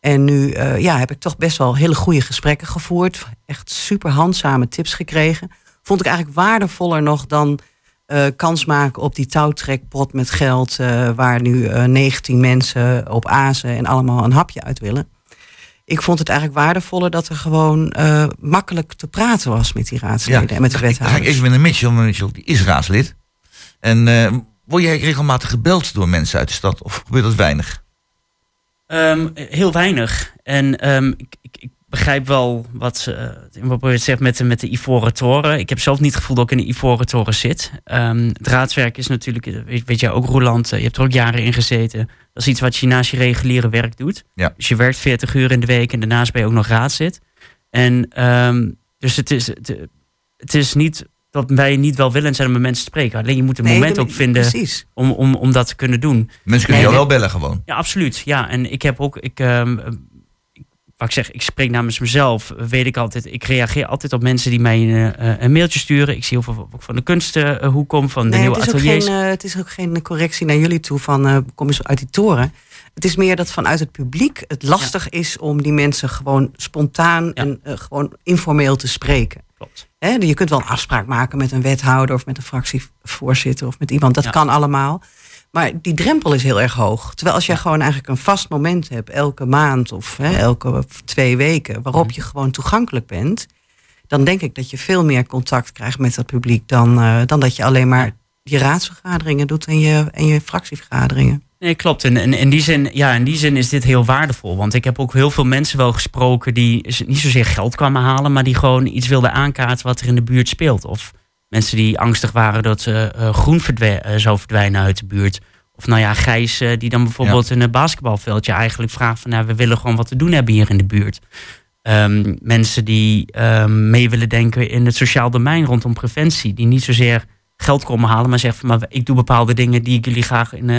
En nu ja, heb ik toch best wel hele goede gesprekken gevoerd. Echt super handzame tips gekregen. Vond ik eigenlijk waardevoller nog dan eh, kans maken op die touwtrekpot met geld. eh, waar nu eh 19 mensen op azen en allemaal een hapje uit willen. Ik vond het eigenlijk waardevoller dat er gewoon eh, makkelijk te praten was met die raadsleden en met de ik wethouders. even met een Mitchell. maar Mitchell die is raadslid. En eh, word jij regelmatig gebeld door mensen uit de stad? Of gebeurt dat weinig? Ehm, heel weinig. En ehm, ik, ik, ik begrijp wel wat ze uh, wat zegt met de, met de Ivoren Toren. Ik heb zelf niet het gevoel dat ik in de Ivoren Toren zit. Ehm, het raadswerk is natuurlijk, eh, weet, weet jij ook Roland, eh, je hebt er ook jaren in gezeten. Dat is iets wat je naast je reguliere werk doet. Ja. Dus je werkt 40 uur in de week en daarnaast ben je ook nog raadslid. En ehm, dus het is, het, het is niet dat wij niet welwillend zijn om met mensen te spreken. Alleen je moet een Nee, moment ook vinden Precies. om, om, om dat te kunnen doen. Mensen kunnen Nee, jou wel bellen gewoon. Ja, absoluut. Ja, en ik heb ook, ik, ehm, ik, wat ik zeg, ik spreek namens mezelf, weet ik altijd. Ik reageer altijd op mensen die mij een, eh, een mailtje sturen. Ik zie heel veel van de kunsthoek kom, van de Nee, nieuwe het, ateliers. geen, eh, het is ook geen correctie naar jullie toe van eh, kom eens uit die toren. Het is meer dat vanuit het publiek het lastig is om die mensen gewoon spontaan en eh, gewoon informeel te spreken. Klopt. Je kunt wel een afspraak maken met een wethouder of met een fractievoorzitter of met iemand. Dat Ja. kan allemaal. Maar die drempel is heel erg hoog. Terwijl als jij gewoon eigenlijk een vast moment hebt, elke maand of hè, elke twee weken, waarop je gewoon toegankelijk bent, dan denk ik dat je veel meer contact krijgt met het publiek dan, eh, dan dat je alleen maar je raadsvergaderingen doet en je, en je fractievergaderingen. Nee, klopt. En, en in, die zin, ja, in die zin is dit heel waardevol. Want ik heb ook heel veel mensen wel gesproken die niet zozeer geld kwamen halen, maar die gewoon iets wilden aankaarten wat er in de buurt speelt. Of mensen die angstig waren dat eh, groen eh, zou verdwijnen uit de buurt. Of nou ja, Gijs eh, die dan bijvoorbeeld in een basketbalveldje eigenlijk vraagt van nou, we willen gewoon wat te doen hebben hier in de buurt. Ehm, mensen die ehm, mee willen denken in het sociaal domein rondom preventie. Die niet zozeer geld komen halen, maar zeggen van maar ik doe bepaalde dingen die ik jullie graag in,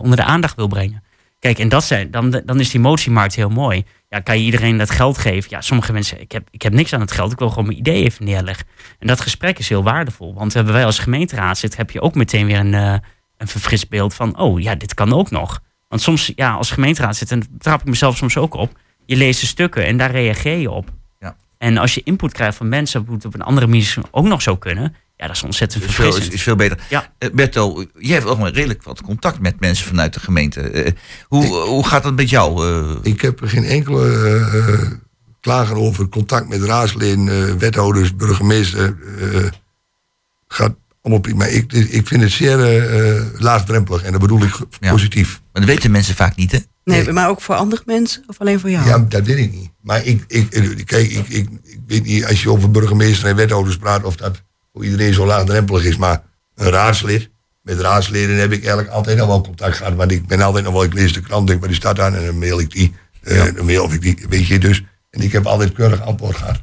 onder de aandacht wil brengen. Kijk, en dat zijn, dan, dan is die motiemarkt heel mooi. Ja, kan je iedereen dat geld geven? Ja, sommige mensen, ik heb, ik heb niks aan het geld, ik wil gewoon mijn idee even neerleggen. En dat gesprek is heel waardevol, want hebben wij als gemeenteraad zit, heb je ook meteen weer een, eh, een verfrist beeld van, oh ja, dit kan ook nog. Want soms, ja, als gemeenteraad zit, en trap ik mezelf soms ook op, je leest de stukken en daar reageer je op. Ja. En als je input krijgt van mensen, hoe het op een andere manier ook nog zou kunnen, ja, dat is ontzettend Is veel, is, verfrissend. is veel beter. Ja. Eh, Berto, jij hebt ook maar redelijk wat contact met mensen vanuit de gemeente. Eh, hoe, hoe gaat dat met jou? eh? Ik heb geen enkele eh, eh, klagen over contact met raadsleden, eh, wethouders, burgemeester. eh, gaat allemaal prima. Ik, ik vind het zeer eh, eh, laagdrempelig en dat bedoel ik Ja. positief. maar dat weten mensen vaak niet, hè? Nee, Nee. maar ook voor andere mensen of alleen voor jou? Ja, dat weet ik niet. Maar ik, ik, eh, kijk, ik, ik, ik weet niet, als je over burgemeester en wethouders praat, of dat voor iedereen zo laagdrempelig is. Maar een raadslid, met raadsleden heb ik eigenlijk altijd al wel contact gehad. Want ik ben altijd nog wel, ik lees de krant, denk wat is dat aan? En dan mail ik die, eh, dan mail of ik die, weet je dus. En ik heb altijd keurig antwoord gehad.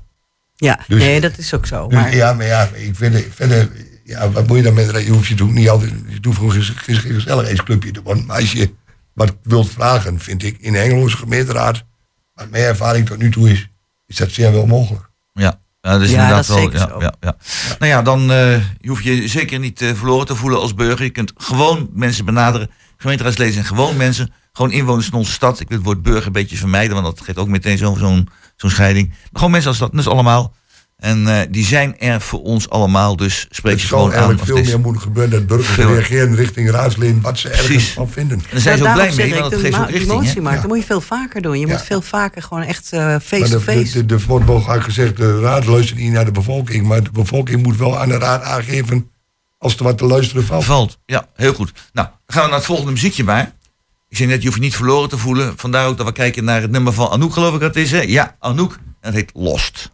Ja, Dus- nee, dat is ook zo. Dus, Maar, ja, maar ja, ik vind verder, ja, wat moet je dan met, je hoeft je natuurlijk niet altijd, je hoeft gewoon geen gezelligheidsclubje te worden. Maar als je wat wilt vragen, vind ik, in de Engeloze gemeenteraad, wat mijn ervaring tot nu toe is, is dat zeer wel mogelijk. Ja, ja dat is Ja, inderdaad dat wel. zeker Ja, zo. ja, ja. Nou ja, dan eh, je hoef je zeker niet eh, verloren te voelen als burger. Je kunt gewoon mensen benaderen. Gemeenteraadsleden zijn gewoon mensen. Gewoon inwoners van onze stad. Ik wil het woord burger een beetje vermijden, want dat geeft ook meteen zo'n zo'n zo'n scheiding. Maar gewoon mensen als dat, dat is allemaal. En eh, die zijn er voor ons allemaal, dus spreek Het je zou gewoon aan. eigenlijk Als veel het is. meer moeten gebeuren dat burgers Veel. reageren richting raadsleden wat ze ergens van vinden. En daar zijn ze Ja, ook blij mee, want de geeft ook richting. Ja. dat moet je veel vaker doen. Je Ja. moet veel vaker gewoon echt Maar de, face-to-face. de, de, wordt wel vaak gezegd, de raad luistert niet naar de bevolking. Maar de bevolking moet wel aan de raad aangeven als er wat te luisteren valt. Valt. Ja, heel goed. Nou, gaan we naar het volgende muziekje bij. Ik zei net, je hoeft je niet verloren te voelen. Vandaar ook dat we kijken naar het nummer van Anouk, geloof ik dat het is. Hè? Ja, Anouk. En het heet Lost.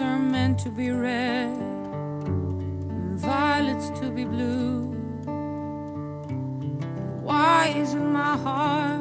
Are meant to be red and violets to be blue, why isn't my heart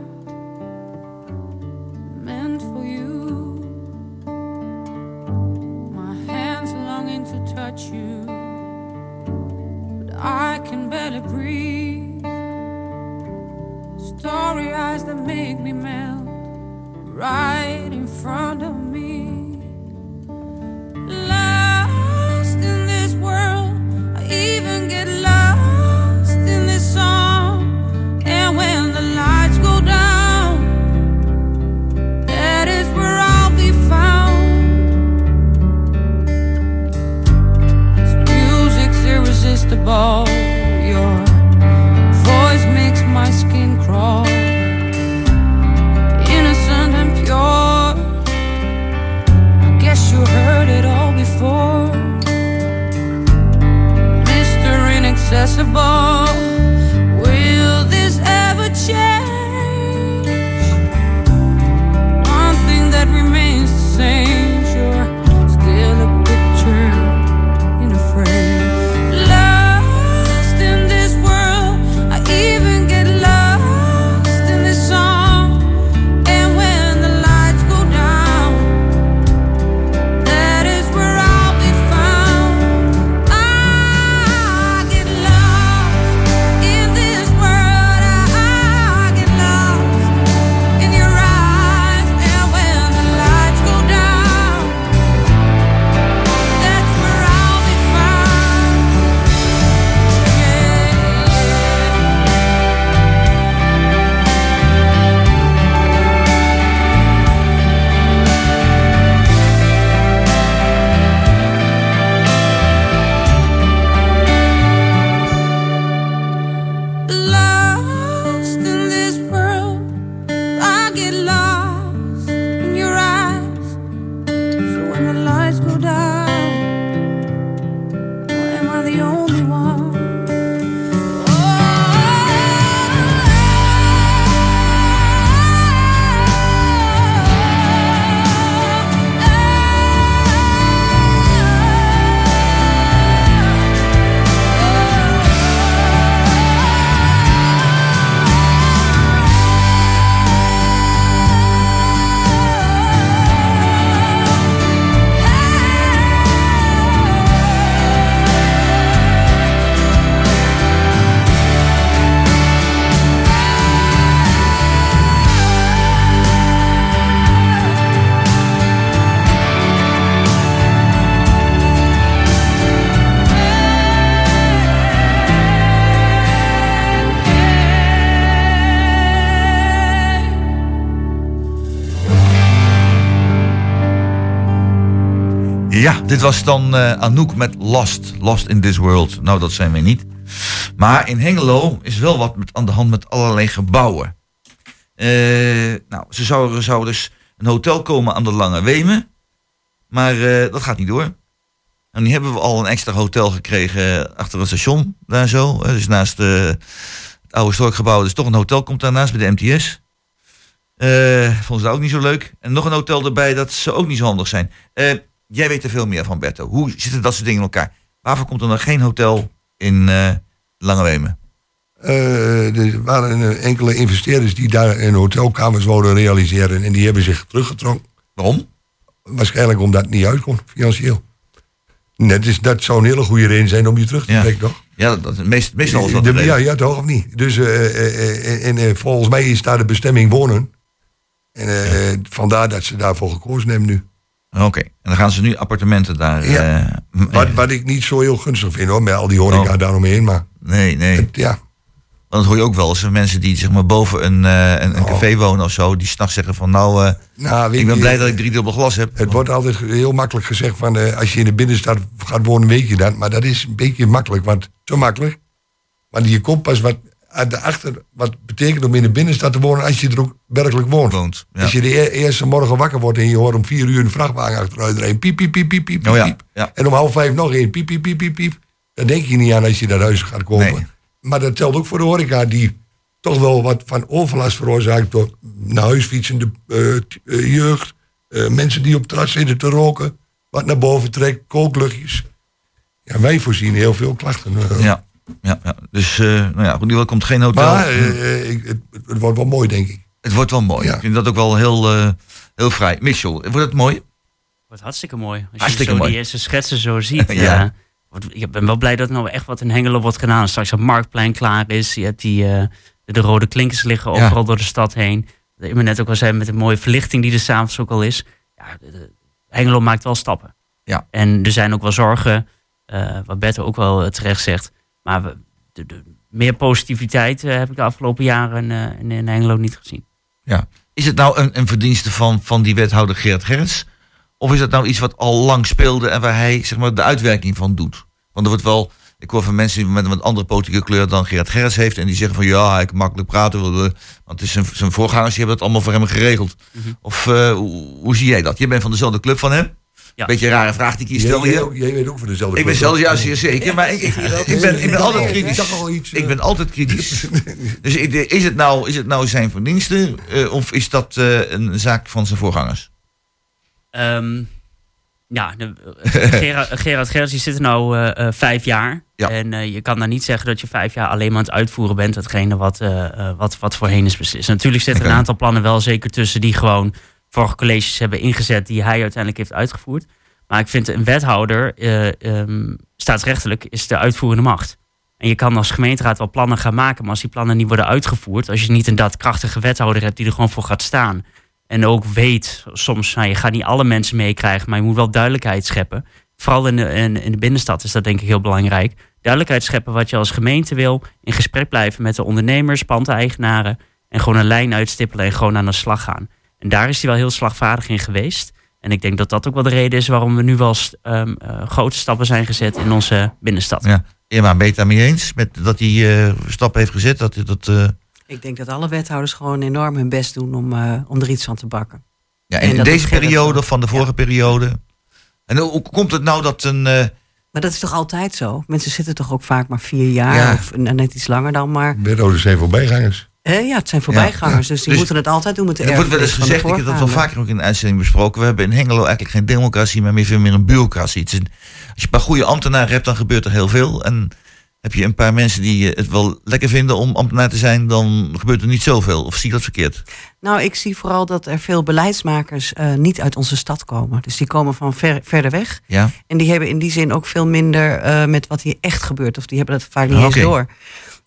dit was dan eh, Anouk met Lost. Lost in this world. Nou, dat zijn wij niet. Maar in Hengelo is wel wat met, aan de hand met allerlei gebouwen. Eh, nou, ze zouden, zou dus een hotel komen aan de Lange Wemen. Maar eh, dat gaat niet door. En nu hebben we al een extra hotel gekregen achter het station. Daar zo. Dus naast het oude storkgebouw. Dus toch een hotel komt daarnaast bij de MTS. Eh vonden ze dat ook niet zo leuk. En nog een hotel erbij, dat zou ook niet zo handig zijn. Eh, jij weet er veel meer van, Berto. Hoe zitten dat soort dingen in elkaar? Waarvoor komt er nog geen hotel in eh Langewemen? Eh, er waren eh, enkele investeerders die daar een hotelkamers wouden realiseren. En die hebben zich teruggetrokken. Waarom? Waarschijnlijk omdat het niet uitkomt, financieel. Net is, dat zou een hele goede reden zijn om je terug te Ja. trekken, toch? Ja, dat, meest, meestal is dat De- de ja, ja, toch of niet? Dus en, volgens mij is daar de bestemming wonen. En vandaar dat ze daarvoor gekozen hebben nu. Oké, en dan gaan ze nu appartementen daar... Ja. eh, Wat, wat ik niet zo heel gunstig vind hoor, met al die horeca Oh. daaromheen. Maar Nee, nee. ja, Want dat hoor je ook wel eens. Mensen die zeg maar boven een, eh, een, een café wonen of zo. Die s'nachts zeggen van nou, eh, Oh. nou, ik ben je, blij dat ik driedubbel glas heb. Het wordt altijd heel makkelijk gezegd van eh, als je in de binnenstad gaat wonen, weet je dat. Maar dat is een beetje makkelijk, want zo makkelijk. Want je komt pas wat aan de achter, wat betekent om in de binnenstad te wonen als je er ook werkelijk woont. Woont, ja. Als je de e- eerste morgen wakker wordt en je hoort om vier uur een vrachtwagen achteruit rijden, piep, piep, piep, piep, piep, Oh ja, piep. ja. En om half vijf nog één, piep, piep, piep, piep, piep. Dan denk je niet aan als je naar huis gaat komen. Nee. Maar dat telt ook voor de horeca die toch wel wat van overlast veroorzaakt door naar huis fietsende eh, jeugd. Eh, mensen die op het terras zitten te roken, wat naar boven trekt, kookluchtjes. Ja, wij voorzien heel veel klachten. Ja, ja, ja. dus eh nou ja, goed, nu komt geen hotel. Maar eh, ik, het, het wordt wel mooi, denk ik. het wordt wel mooi. Ja. Ik vind dat ook wel heel, eh, heel vrij. Michel, wordt het mooi? Wordt hartstikke mooi. Als Hartstikke je zo mooi. die eerste schetsen zo ziet. (laughs) Ja. ik ben wel blij dat er nou echt wat in Hengelo wordt gedaan. Straks het marktplein klaar is. Je hebt die, eh, de, de rode klinkers liggen Ja. overal door de stad heen. Dat je net ook al zei met de mooie verlichting die er s'avonds ook al is. Ja, de- de- Hengelo maakt wel stappen. Ja. En er zijn ook wel zorgen, eh, wat Bette ook wel eh, terecht zegt. Maar we, de, de- meer positiviteit eh, heb ik de afgelopen jaren eh, in, in Hengelo niet gezien. Ja. Is het nou een, een verdienste van, van die wethouder Geert Gerrits? Of is dat nou iets wat al lang speelde en waar hij zeg maar, de uitwerking van doet? Want er wordt wel, ik hoor van mensen met een wat andere politieke kleur dan Geert Gerrits heeft. En die zeggen van ja, hij kan makkelijk praten. Want het is zijn, zijn voorgangers die hebben dat allemaal voor hem geregeld. Mhm. Of eh, hoe, hoe zie jij dat? Je bent van dezelfde club van hem? Ja. Beetje een rare vraag die ik hier Jij, stel. jij, weet ook van dezelfde Ik ben zelfs juist zeer zeker, maar ik, ik, ik ben, ik ben altijd kritisch. (laughs) Ik ben altijd kritisch. Dus is het nou, is het nou zijn verdienste eh, of is dat eh, een zaak van zijn voorgangers? Ehm, ja, de- (laughs) Gerard, Gerard Gerrits die zit er nou eh, eh, vijf jaar. Ja. En eh, je kan daar niet zeggen dat je vijf jaar alleen maar aan het uitvoeren bent. Datgene wat, eh, eh, wat, wat voorheen is beslist. Natuurlijk zitten er een aantal plannen wel zeker tussen die gewoon vorige colleges hebben ingezet. Die hij uiteindelijk heeft uitgevoerd. Maar ik vind een wethouder, eh, ehm, staatsrechtelijk, is de uitvoerende macht. En je kan als gemeenteraad wel plannen gaan maken. Maar als die plannen niet worden uitgevoerd. Als je niet een daadkrachtige wethouder hebt die er gewoon voor gaat staan. En ook weet, soms, nou, je gaat niet alle mensen meekrijgen, maar je moet wel duidelijkheid scheppen. Vooral in de, in, de binnenstad is dat denk ik heel belangrijk. Duidelijkheid scheppen wat je als gemeente wil. In gesprek blijven met de ondernemers, pandeigenaren. En gewoon een lijn uitstippelen en gewoon aan de slag gaan. En daar is hij wel heel slagvaardig in geweest. En ik denk dat dat ook wel de reden is waarom we nu wel ehm, eh, grote stappen zijn gezet in onze binnenstad. Ja. Irma, ben je het daarmee eens met dat hij eh, stappen heeft gezet? Dat, dat, eh, Ik denk dat alle wethouders gewoon enorm hun best doen om, eh, om er iets van te bakken. ja, En in, deze periode van de vorige periode? En hoe, komt het nou dat een... eh, Maar dat is toch altijd zo? Mensen zitten toch ook vaak maar vier jaar Ja. of net iets langer dan maar. Wethouders zijn voorbijgangers. Ja, het zijn voorbijgangers, dus die Dus- moeten het altijd doen met de Er wordt wel eens gezegd, ik heb dat wel vaker ook in de uitzending besproken. We hebben in Hengelo eigenlijk geen democratie, maar meer veel meer een bureaucratie. Het is een- als je een paar goede ambtenaren hebt, dan gebeurt er heel veel. En heb je een paar mensen die het wel lekker vinden om ambtenaar te zijn, dan gebeurt er niet zoveel. Of zie ik dat verkeerd? Nou, ik zie vooral dat er veel beleidsmakers eh, niet uit onze stad komen. Dus die komen van ver, verder weg. Ja? En die hebben in die zin ook veel minder eh, met wat hier echt gebeurt. Of die hebben dat vaak niet Ah, eens door.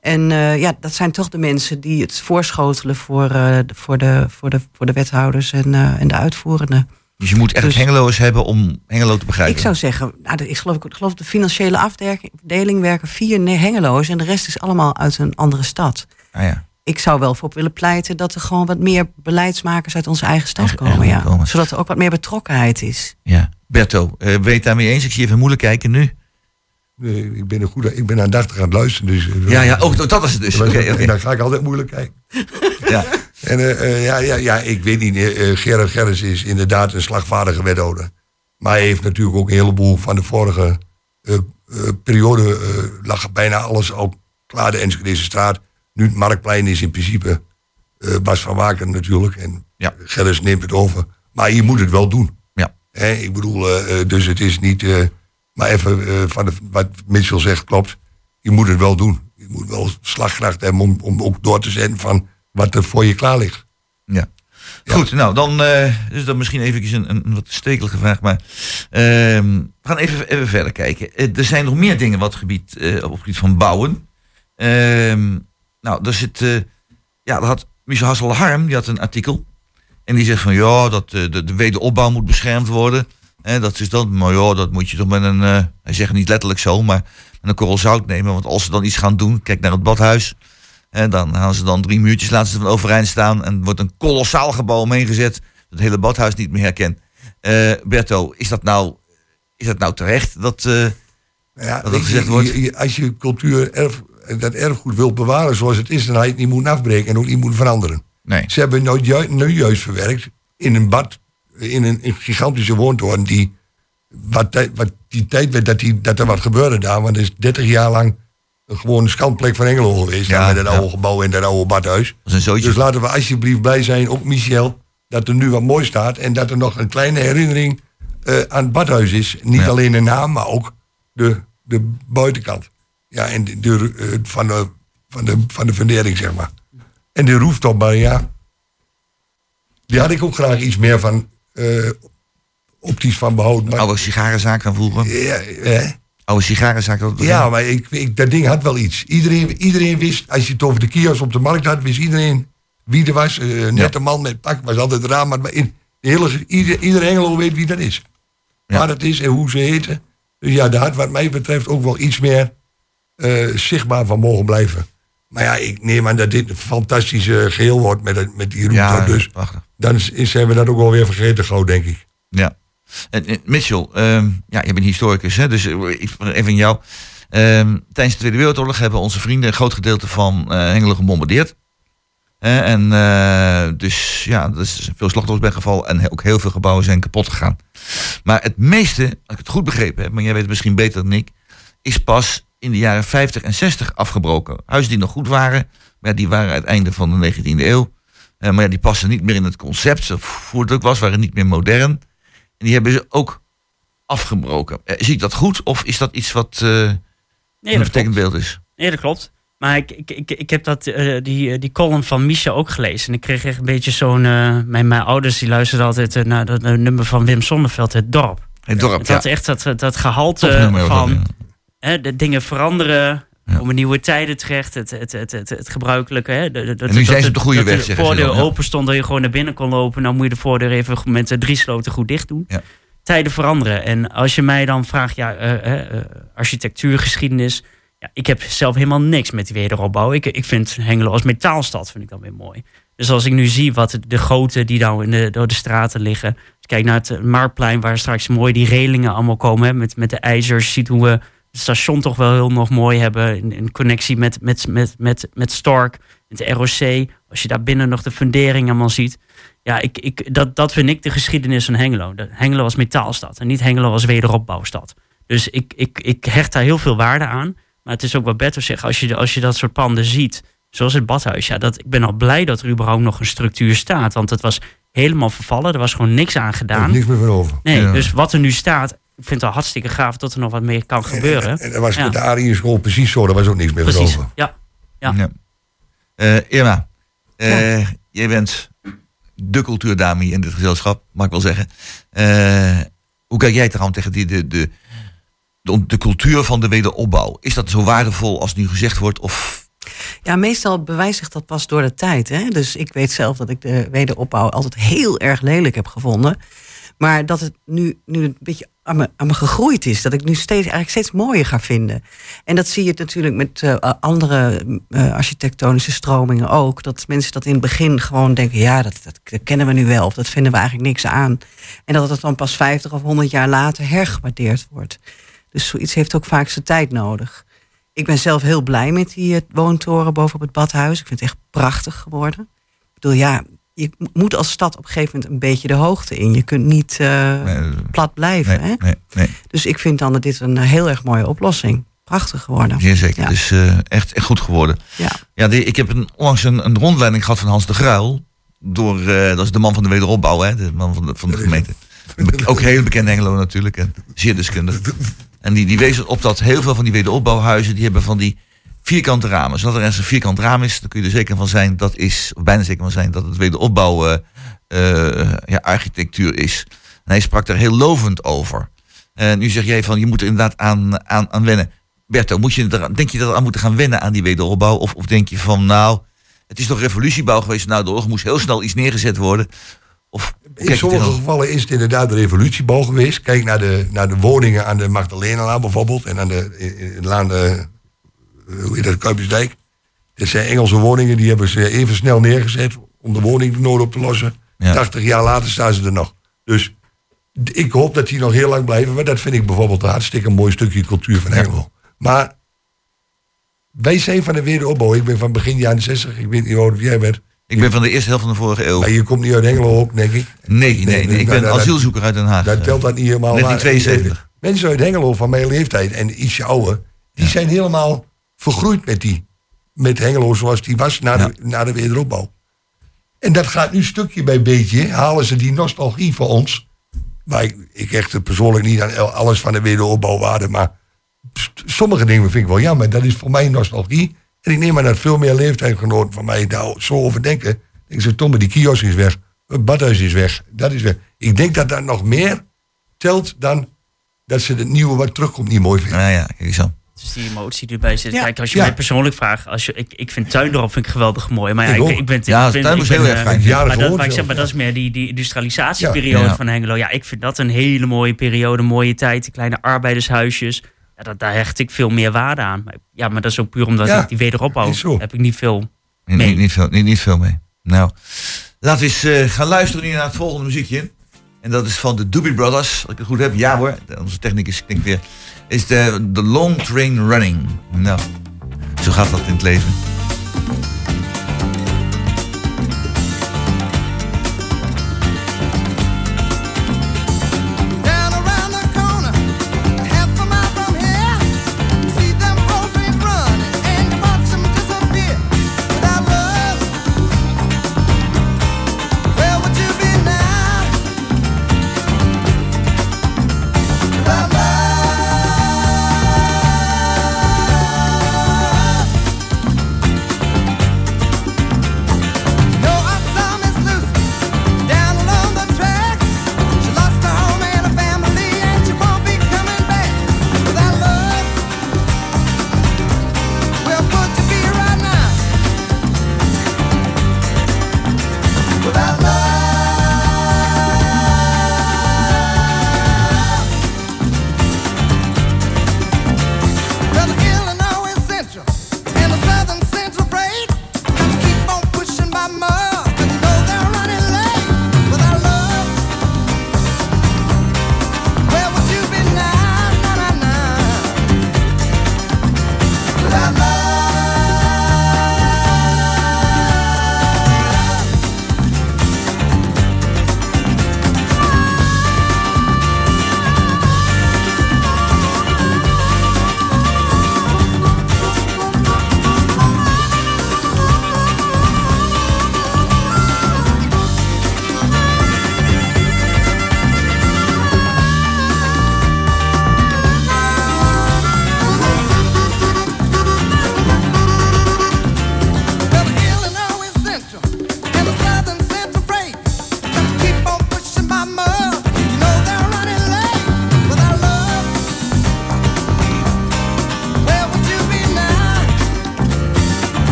En eh, ja, dat zijn toch de mensen die het voorschotelen voor, eh, de- voor, de, voor, de, voor de wethouders en, eh, en de uitvoerenden. Dus je moet echt Dus- Hengeloers hebben om Hengelo te begrijpen. Ik zou zeggen, nou, ik geloof, ik geloof de financiële afdeling werken vier hengeloos en de rest is allemaal uit een andere stad. Ah, ja. Ik zou wel voor willen pleiten dat er gewoon wat meer beleidsmakers uit onze eigen stad komen. Ja. komen. Zodat er ook wat meer betrokkenheid is. ja. Berto, ben je het daarmee eens? Ik zie je even moeilijk kijken nu. Nee, ik ben een goede, ik ben aandachtig aan het luisteren. Dus, eh, Ja, ja, ook dat was het dus. Oké, En dan ga ik altijd moeilijk kijken. (laughs) Ja. En eh, eh, ja, ja, ja, ik weet niet. eh, eh, Gerard Gerrits is inderdaad een slagvaardige wethouder. Maar hij heeft natuurlijk ook een heleboel van de vorige eh, eh, periode... eh, lag bijna alles al klaar, de Enschedeze straat. Nu het Marktplein is in principe eh, Bas van Waken natuurlijk. En Ja. Gerrits neemt het over. Maar je moet het wel doen. Ja. Hè, ik bedoel, eh, eh, dus het is niet... maar even eh, van de, wat Mitchell zegt klopt. Je moet het wel doen. Je moet wel slagkracht hebben om, om ook door te zetten van wat er voor je klaar ligt. Ja. Goed, nou dan eh is dat misschien even een, een wat stekelige vraag, maar ehm, we gaan even, even verder kijken. Eh, er zijn nog meer dingen wat gebied, op het gebied van bouwen. Ehm, nou, daar zit, ja, daar had Michel Hasselharm, die had een artikel en die zegt van ja, dat de, de wederopbouw moet beschermd worden. Hè, dat is dan, maar ja, dat moet je toch met een, eh, hij zegt niet letterlijk zo, maar met een korrel zout nemen. Want als ze dan iets gaan doen, kijk naar het badhuis. En dan gaan ze dan drie muurtjes laten ze van overeind staan. En wordt een kolossaal gebouw omheen gezet. Dat het hele badhuis niet meer herkent. Berto, is dat nou, is dat nou terecht? Dat, eh, Nou ja, Dat gezegd wordt? je- je- als je cultuur, erf, dat erfgoed wilt bewaren zoals het is, dan had je het niet moeten afbreken en ook niet moeten veranderen. nee. Ze hebben nooit ju nu juist verwerkt in een bad, in een, gigantische woontoren die, wat, wat die tijd werd dat, die, dat er wat gebeurde daar, want het is 30 jaar lang een gewone schandplek van Engelo geweest, Ja, met dat ja. oude gebouw en dat oude badhuis. Dat. Dus laten we alsjeblieft blij zijn, ook Michel, dat er nu wat mooi staat. En dat er nog een kleine herinnering eh, aan het badhuis is. Niet Ja. alleen de naam, maar ook de, de buitenkant. Ja, en de, de, eh, van, de, van, de, van de fundering, zeg maar. En de rooftop, maar ja. Die had ik ook graag iets meer van eh, optisch van behouden. Maar, Oude sigarenzaak van vroeger. ja, hè? Oude sigarenzaak. Dat Ja, maar ik, ik, dat ding had wel iets. Iedereen, iedereen wist, als je het over de kiosk op de markt had, wist iedereen wie er was. Eh net een man met pak was altijd raar, maar in de hele, ieder, ieder Engelo weet wie dat is. Ja. Waar het is en hoe ze heten. Dus ja, daar had wat mij betreft ook wel iets meer eh, zichtbaar van mogen blijven. Maar ja, ik neem aan dat dit een fantastische geheel wordt met, met die route. Ja, dus prachtig. dan is- zijn we dat ook wel weer vergeten gauw, denk ik. Ja. En, Mitchell, ehm, ja, je bent historicus, hè, dus eh, ik even jou. Ehm, tijdens de Tweede Wereldoorlog hebben onze vrienden een groot gedeelte van eh Hengelo gebombardeerd. En eh, dus ja, er is veel slachtoffers bij gevallen en ook heel veel gebouwen zijn kapot gegaan. Maar het meeste, als ik het goed begrepen heb, maar jij weet het misschien beter dan ik, is pas in de jaren 50 en 60 afgebroken. Huizen die nog goed waren, maar die waren uit het einde van de 19e eeuw. Eh, maar ja, die passen niet meer in het concept, of hoe het ook was, waren niet meer modern. En die hebben ze ook afgebroken. Eh, zie ik dat goed? Of is dat iets wat eh Nee, een dat vertekend beeld is? Nee, dat klopt. Maar ik, ik, ik, ik heb dat, die, die column van Misha ook gelezen. En ik kreeg echt een beetje zo'n... mijn, mijn ouders die luisterden altijd naar dat nummer van Wim Sonneveld, Het Dorp. Het dorp, ja. had echt dat, dat gehalte dat, van... hè, de dingen veranderen, Ja. komen nieuwe tijden terecht. Het, het, het, het, het gebruikelijke. Hè, de- de- En nu zijn dat ze op de goede dat weg, de voordeur dan, ja. open stond, dat je gewoon naar binnen kon lopen. Nou moet je de voordeur even met drie sloten goed dicht doen. Ja. Tijden veranderen. En als je mij dan vraagt, ja, eh, eh, architectuurgeschiedenis... Ja, ik heb zelf helemaal niks met die wederopbouw. Ik, ik vind Hengelo als metaalstad vind ik dan weer mooi. Dus als ik nu zie wat de- goten die nou in de, door de straten liggen. Als kijkt naar het eh, Marktplein waar straks mooi die relingen allemaal komen. Hè, met, met de ijzers. Ziet hoe we het station toch wel heel nog mooi hebben. In, in connectie met, met, met, met, met Stork, met de ROC. Als je daar binnen nog de fundering allemaal ziet. Ja, ik, ik, dat, dat vind ik de geschiedenis van Hengelo. De, Hengelo als metaalstad en niet Hengelo als wederopbouwstad. Dus ik, ik, ik hecht daar heel veel waarde aan. Maar het is ook wat Berto zegt, als je, als je dat soort panden ziet, zoals het badhuis, ja, dat, ik ben al blij dat er überhaupt nog een structuur staat. Want het was helemaal vervallen, er was gewoon niks aan gedaan. niks meer van over. Nee, Ja. dus wat er nu staat, ik vind het al hartstikke gaaf dat er nog wat meer kan gebeuren. En dat was Ja. met de Arie school precies zo, daar was ook niks meer Precies, over. ja. Ja. Ja. Eh, Irma, eh, jij bent de cultuurdame in dit gezelschap, mag ik wel zeggen. Eh, hoe kijk jij trouwens tegen die, de, de, de, de cultuur van de wederopbouw? Is dat zo waardevol als nu gezegd wordt? Of Ja, meestal bewijst zich dat pas door de tijd. Hè? Dus ik weet zelf dat ik de wederopbouw altijd heel erg lelijk heb gevonden. Maar dat het nu, nu een beetje aan me, aan me gegroeid is. Dat ik nu steeds, eigenlijk steeds mooier ga vinden. En dat zie je natuurlijk met eh, andere eh, architectonische stromingen ook. Dat mensen dat in het begin gewoon denken... ja, dat, dat, kennen we nu wel. Of dat vinden we eigenlijk niks aan. En dat het dan pas 50 of 100 jaar later hergewaardeerd wordt. Dus zoiets heeft ook vaak zijn tijd nodig. Ik ben zelf heel blij met die eh, woontoren bovenop het badhuis. Ik vind het echt prachtig geworden. Ik bedoel, ja, je moet als stad op een gegeven moment een beetje de hoogte in. Je kunt niet eh, Nee, plat blijven. nee, hè? nee, nee, Dus ik vind dan dat dit een heel erg mooie oplossing. Prachtig geworden. zeer zeker. Ja. Dus eh, echt, echt goed geworden. Ja. Ja, die, ik heb een, onlangs een, een rondleiding gehad van Hans de Gruil. Door, eh, dat is de man van de wederopbouw, hè, de man van de, van de gemeente. Ook heel bekend Engelo natuurlijk, en zeer deskundig. En die, die wees op dat heel veel van die wederopbouwhuizen, die hebben van die vierkante ramen. Zodat er eens een vierkant raam is, dan kun je er zeker van zijn, dat is, of bijna zeker van zijn, dat het wederopbouw eh, eh, ja, architectuur is. En hij sprak daar heel lovend over. En nu zeg jij van, je moet er inderdaad aan, aan, aan wennen. Berto, moet je er, denk je dat we aan moeten gaan wennen aan die wederopbouw? Of, of denk je van, nou, het is toch revolutiebouw geweest? Nou, de oorlog moest heel snel iets neergezet worden. Of, In sommige gevallen is het inderdaad de revolutiebouw geweest. Kijk naar de, naar de woningen aan de Magdalenalaan bijvoorbeeld. En aan de, in, in de laan, de, hoe heet dat, Kuipersdijk. Dat zijn Engelse woningen, die hebben ze even snel neergezet om de woningnood op te lossen. Ja. 80 jaar later staan ze er nog. Dus ik hoop dat die nog heel lang blijven. Maar dat vind ik bijvoorbeeld een hartstikke mooi stukje cultuur van Engelo. Maar wij zijn van de wederopbouw. Ik ben van begin jaren 60. Ik weet niet hoe oud jij bent. Ik ben van de eerste helft van de vorige eeuw. Maar je komt niet uit Engelo ook, denk ik. Nee, nee, nee. nee, ik ben nou, asielzoeker uit Den Haag. Dat telt dat niet helemaal. maar- 1972. Mensen uit Hengelo van mijn leeftijd en ietsje ouder, die zijn helemaal vergroeid met die. Met Hengelo zoals die was na, de, na de wederopbouw. En dat gaat nu stukje bij beetje, halen ze die nostalgie voor ons. Maar ik, ik echt persoonlijk niet aan alles van de wederopbouwwaarde, maar sommige dingen vind ik wel jammer. Dat is voor mij nostalgie. En ik neem aan dat veel meer leeftijdsgenoten van mij daar zo over denken. Ik zeg, Tomme, die kiosk is weg. Het badhuis is weg. Dat is weg. Ik denk dat dat nog meer telt dan dat ze het nieuwe wat terugkomt niet mooi vinden. Ja, ja, kijk. Dus die emotie die erbij zit. Ja. Kijk, als je Ja. mij persoonlijk vraagt, als je, ik, ik vind Tuindorp vind ik geweldig mooi. Maar ja, Ik ik, ik ben, Ja, ik ben, ik is heel erg eh, fijn. Ja, maar, dat, maar ik zeg maar, dat is meer die, die industrialisatieperiode Ja. van Hengelo. Ja, ik vind dat een hele mooie periode, mooie tijd. Die kleine arbeidershuisjes. Ja, dat, daar hecht ik veel meer waarde aan. Maar, ja, maar dat is ook puur omdat Ja, ik die wederopbouw is heb ik niet veel. Nee, Nee. Niet, niet, veel, niet, niet veel mee. Nou, laten we eens eh, gaan luisteren nu naar het volgende muziekje. En dat is van de Doobie Brothers. Als ik het goed heb, ja hoor. Onze technicus klinkt weer. Is de, de Long Train Running. Nou, zo gaat dat in het leven.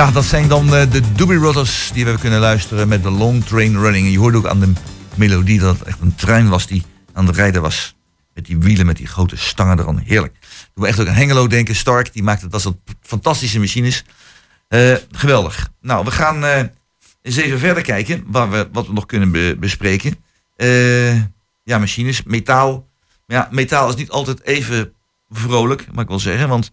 Ja, dat zijn dan eh, de Doobie Brothers die we hebben kunnen luisteren met de Long Train Running. En je hoorde ook aan de melodie dat het echt een trein was die aan het rijden was. Met die wielen, met die grote stangen eran. Heerlijk. Doen we echt ook aan Hengelo denken. Stark, die maakte dat soort fantastische machines. Eh, geweldig. Nou, we gaan eh, eens even verder kijken waar we, wat we nog kunnen be- bespreken. Ja, machines, metaal. Maar ja, metaal is niet altijd even vrolijk, mag ik wel zeggen. Want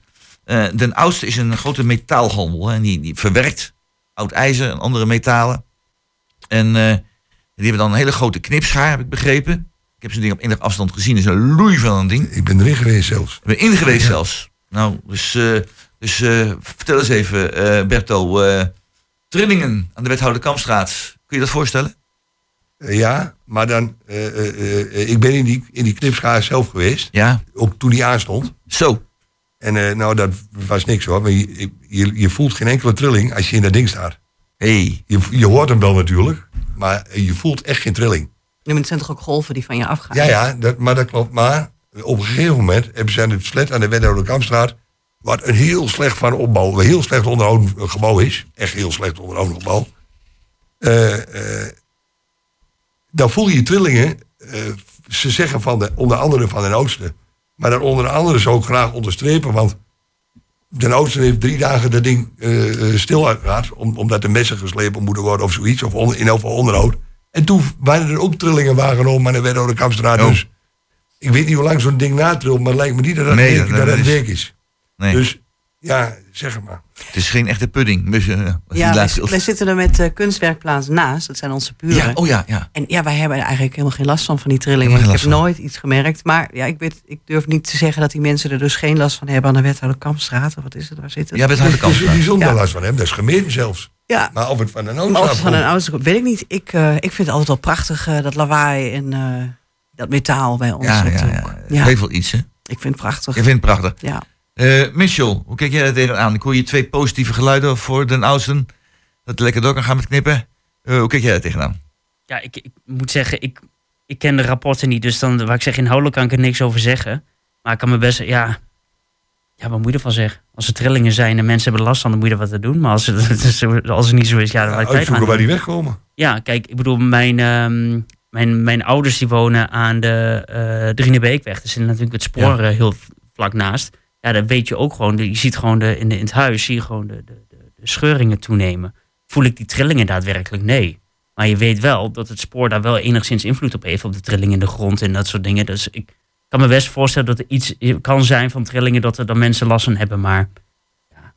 Den oudste is een grote metaalhandel. Hè, en die, die verwerkt oud ijzer en andere metalen. En eh, die hebben dan een hele grote knipschaar, heb ik begrepen. Ik heb zo'n ding op enige afstand gezien. Dat is een loei van een ding. Ik ben erin geweest zelfs. Ik ben in geweest zelfs. Nou, dus, eh, dus eh, vertel eens even, eh Berto. eh, trillingen aan de wethouder Kampstraat. Kun je dat voorstellen? Eh, ja, maar dan, eh, eh, eh, ik ben in die, in die knipschaar zelf geweest. Ja. Ook toen die aanstond. Zo. En eh, nou, dat was niks hoor. Maar je, je, je voelt geen enkele trilling als je in dat ding staat. Hey. Je, je hoort hem wel natuurlijk, maar je voelt echt geen trilling. Ja, maar het zijn toch ook golven die van je afgaan? Ja, ja, dat, maar dat klopt. Maar op een gegeven moment hebben ze aan het slet aan de Wethouder Kampstraat... wat een heel slecht van opbouw, een heel slecht onderhouden gebouw is. Echt heel slecht onderhouden gebouw. Eh, eh, dan voel je trillingen. eh, ze zeggen van de, onder andere van de oudste. Maar dan onder andere zou ik graag onderstrepen, want... De oudste heeft drie dagen dat ding eh, eh, stil gehad, om, omdat de messen geslepen moeten worden of zoiets, of on- in elk geval onderhoud. En toen waren er ook trillingen waargenomen aan de Wethouder Kampstraat. Oh. Dus ik weet niet hoe lang zo'n ding natrilt, maar het lijkt me niet dat dat, Nee, werk, dat- dat, dat het is- werk is. Nee. Dus ja, zeg maar. Het is geen echte pudding. Dus, Ja, wij, zitten er met eh, kunstwerkplaats naast. Dat zijn onze buren. Ja, oh ja, ja. En ja, wij hebben er eigenlijk helemaal geen last van, van die trillingen. Ik heb nooit iets gemerkt. Maar ja, ik, weet, ik durf niet te zeggen dat die mensen er dus geen last van hebben aan de wethouder Kampstraat. Of wat is het, waar zit het? Ja, wethouder Dus die zonder Ja. last van hem, dat is gemeen zelfs. Ja. Maar of het van een het van een komt, weet ik niet. Ik, eh, ik vind het altijd wel prachtig, eh, dat lawaai en eh, dat metaal bij ons. Ja, ja, ja. Ja. Heeft wel iets, hè? Ik vind het prachtig. Je vindt het prachtig. Ja. Eh Michel, hoe kijk jij er tegenaan? Ik hoor je twee positieve geluiden voor den oudsten. Dat het lekker door kan gaan met knippen. Eh, hoe kijk jij er tegenaan? Ja, ik, ik moet zeggen, ik, ik ken de rapporten niet. Dus dan, waar ik zeg, inhoudelijk kan ik er niks over zeggen. Maar ik kan me best, ja... Ja, wat moet je ervan zeggen? Als er trillingen zijn en mensen hebben last van, dan moet je er wat aan doen. Maar als het, (laughs) als het niet zo is, ja, dan ja, laat ik tijd uitzoeken waar die wegkomen. Ja, kijk, ik bedoel, mijn, ehm, mijn, mijn ouders die wonen aan de uh, Drienebeekweg. Er zit natuurlijk het spoor eh, heel vlak naast. Ja, dan weet je ook gewoon, je ziet gewoon de, in, de, in het huis, zie je gewoon de, de, de, de scheuringen toenemen. Voel ik die trillingen daadwerkelijk? Nee. Maar je weet wel dat het spoor daar wel enigszins invloed op heeft, op de trilling in de grond en dat soort dingen. Dus ik kan me best voorstellen dat er iets kan zijn van trillingen, dat er dan mensen last van hebben, maar ja,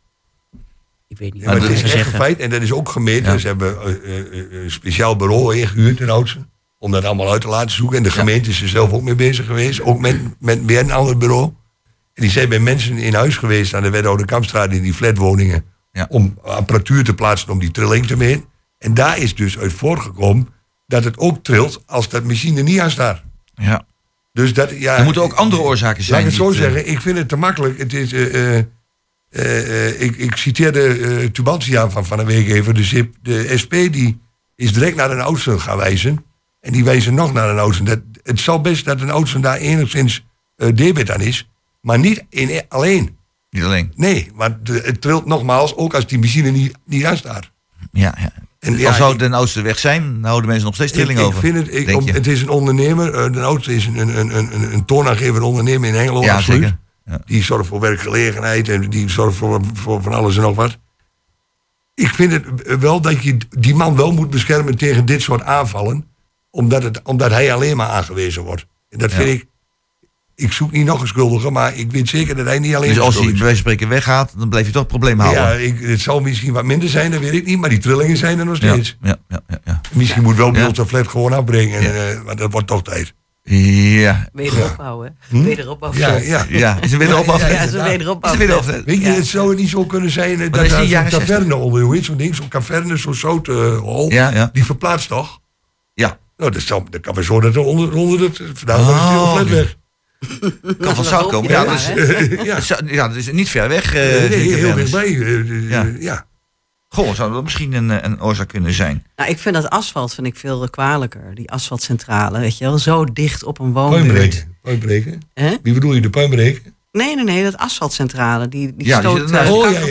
ik weet niet Ja, maar ik is echt een feit, en dat is ook gemeten. Ja. Ze hebben eh, eh, een speciaal bureau ingehuurd oudste. Om dat allemaal uit te laten zoeken. En de gemeente is er zelf ook mee bezig geweest. Ook met, met weer een ander bureau. Die zijn bij mensen in huis geweest aan de Wethouder Kampstraat in die flatwoningen. Ja. Om apparatuur te plaatsen om die trilling te meten. En daar is dus uit voortgekomen dat het ook trilt als dat machine niet aan staat. Ja. Dus dat, ja, Er moeten ook andere oorzaken Laat zijn. ik het zo eh, zeggen, ik vind het te makkelijk. Het is, eh, eh, ik, ik citeerde eh Tubantia van, van een week even. De, SIP, de SP die is direct naar een oudste gaan wijzen. En die wijzen nog naar een oudste. Dat, het zal best dat een oudste daar enigszins debet aan is. Maar niet in, alleen. Niet alleen. Nee, want de- het trilt nogmaals ook als die machine niet, niet aanstaat. Ja, ja. En Al ja, zou ik- den oudste weg zijn, dan houden mensen nog steeds Ik, trilling ik over. vind het, ik, om- het is een ondernemer. eh, de oudste is een, een, een, een, een toonaangever ondernemer in Engelo. Ja, absoluut. zeker. Ja. Die zorgt voor werkgelegenheid en die zorgt voor, voor van alles en nog wat. Ik vind het wel dat je die man wel moet beschermen tegen dit soort aanvallen. Omdat, het, omdat hij alleen maar aangewezen wordt. En dat Ja. vind ik. Ik zoek niet nog een schuldige, maar ik weet zeker dat hij niet alleen Dus als hij bij is. wijze van spreken weggaat, dan blijf je toch het probleem houden. Ja, ik, het zal misschien wat minder zijn, dat weet ik niet. Maar die trillingen zijn er nog steeds. ja, ja, ja, ja. Misschien moet wel dat flat gewoon afbrengen. En, eh, maar dat wordt toch tijd. Ja, Wederopbouw, hè? Hm? Wederopbouw. Ja, ja. ja. Is er weer opbouw? Ja, ja, Ja, zo ja. wederopbouw. Is opbouw? Weet je, het zou niet zo kunnen zijn eh, dat dat is zo'n jaren taverne onder, hoe heet zo'n ding, zo'n caverne, zo'n ja. die verplaatst toch? Ja, Nou, dat, zou, dat kan maar zo dat er onder, onder het, vandaar dat het heel Oh, flat oké. weg. Kan van zout komen. Ja, dus, hè? (laughs) ja, ja, dat is niet ver weg. eh, nee, heel dichtbij. eh, eh, Ja. ja. Goh, zou dat misschien een, eh, een oorzaak kunnen zijn? Nou, ik vind dat asfalt vind ik veel kwalijker. Die asfaltcentrale, weet je wel. Zo dicht op een woonbuurt. Puinbreken. Puinbreken. Hè? Wie bedoel je, de puinbreken? Nee, nee, nee, dat asfaltcentrale. Die, die Ja, die stoot uh, Oh, ja, eh,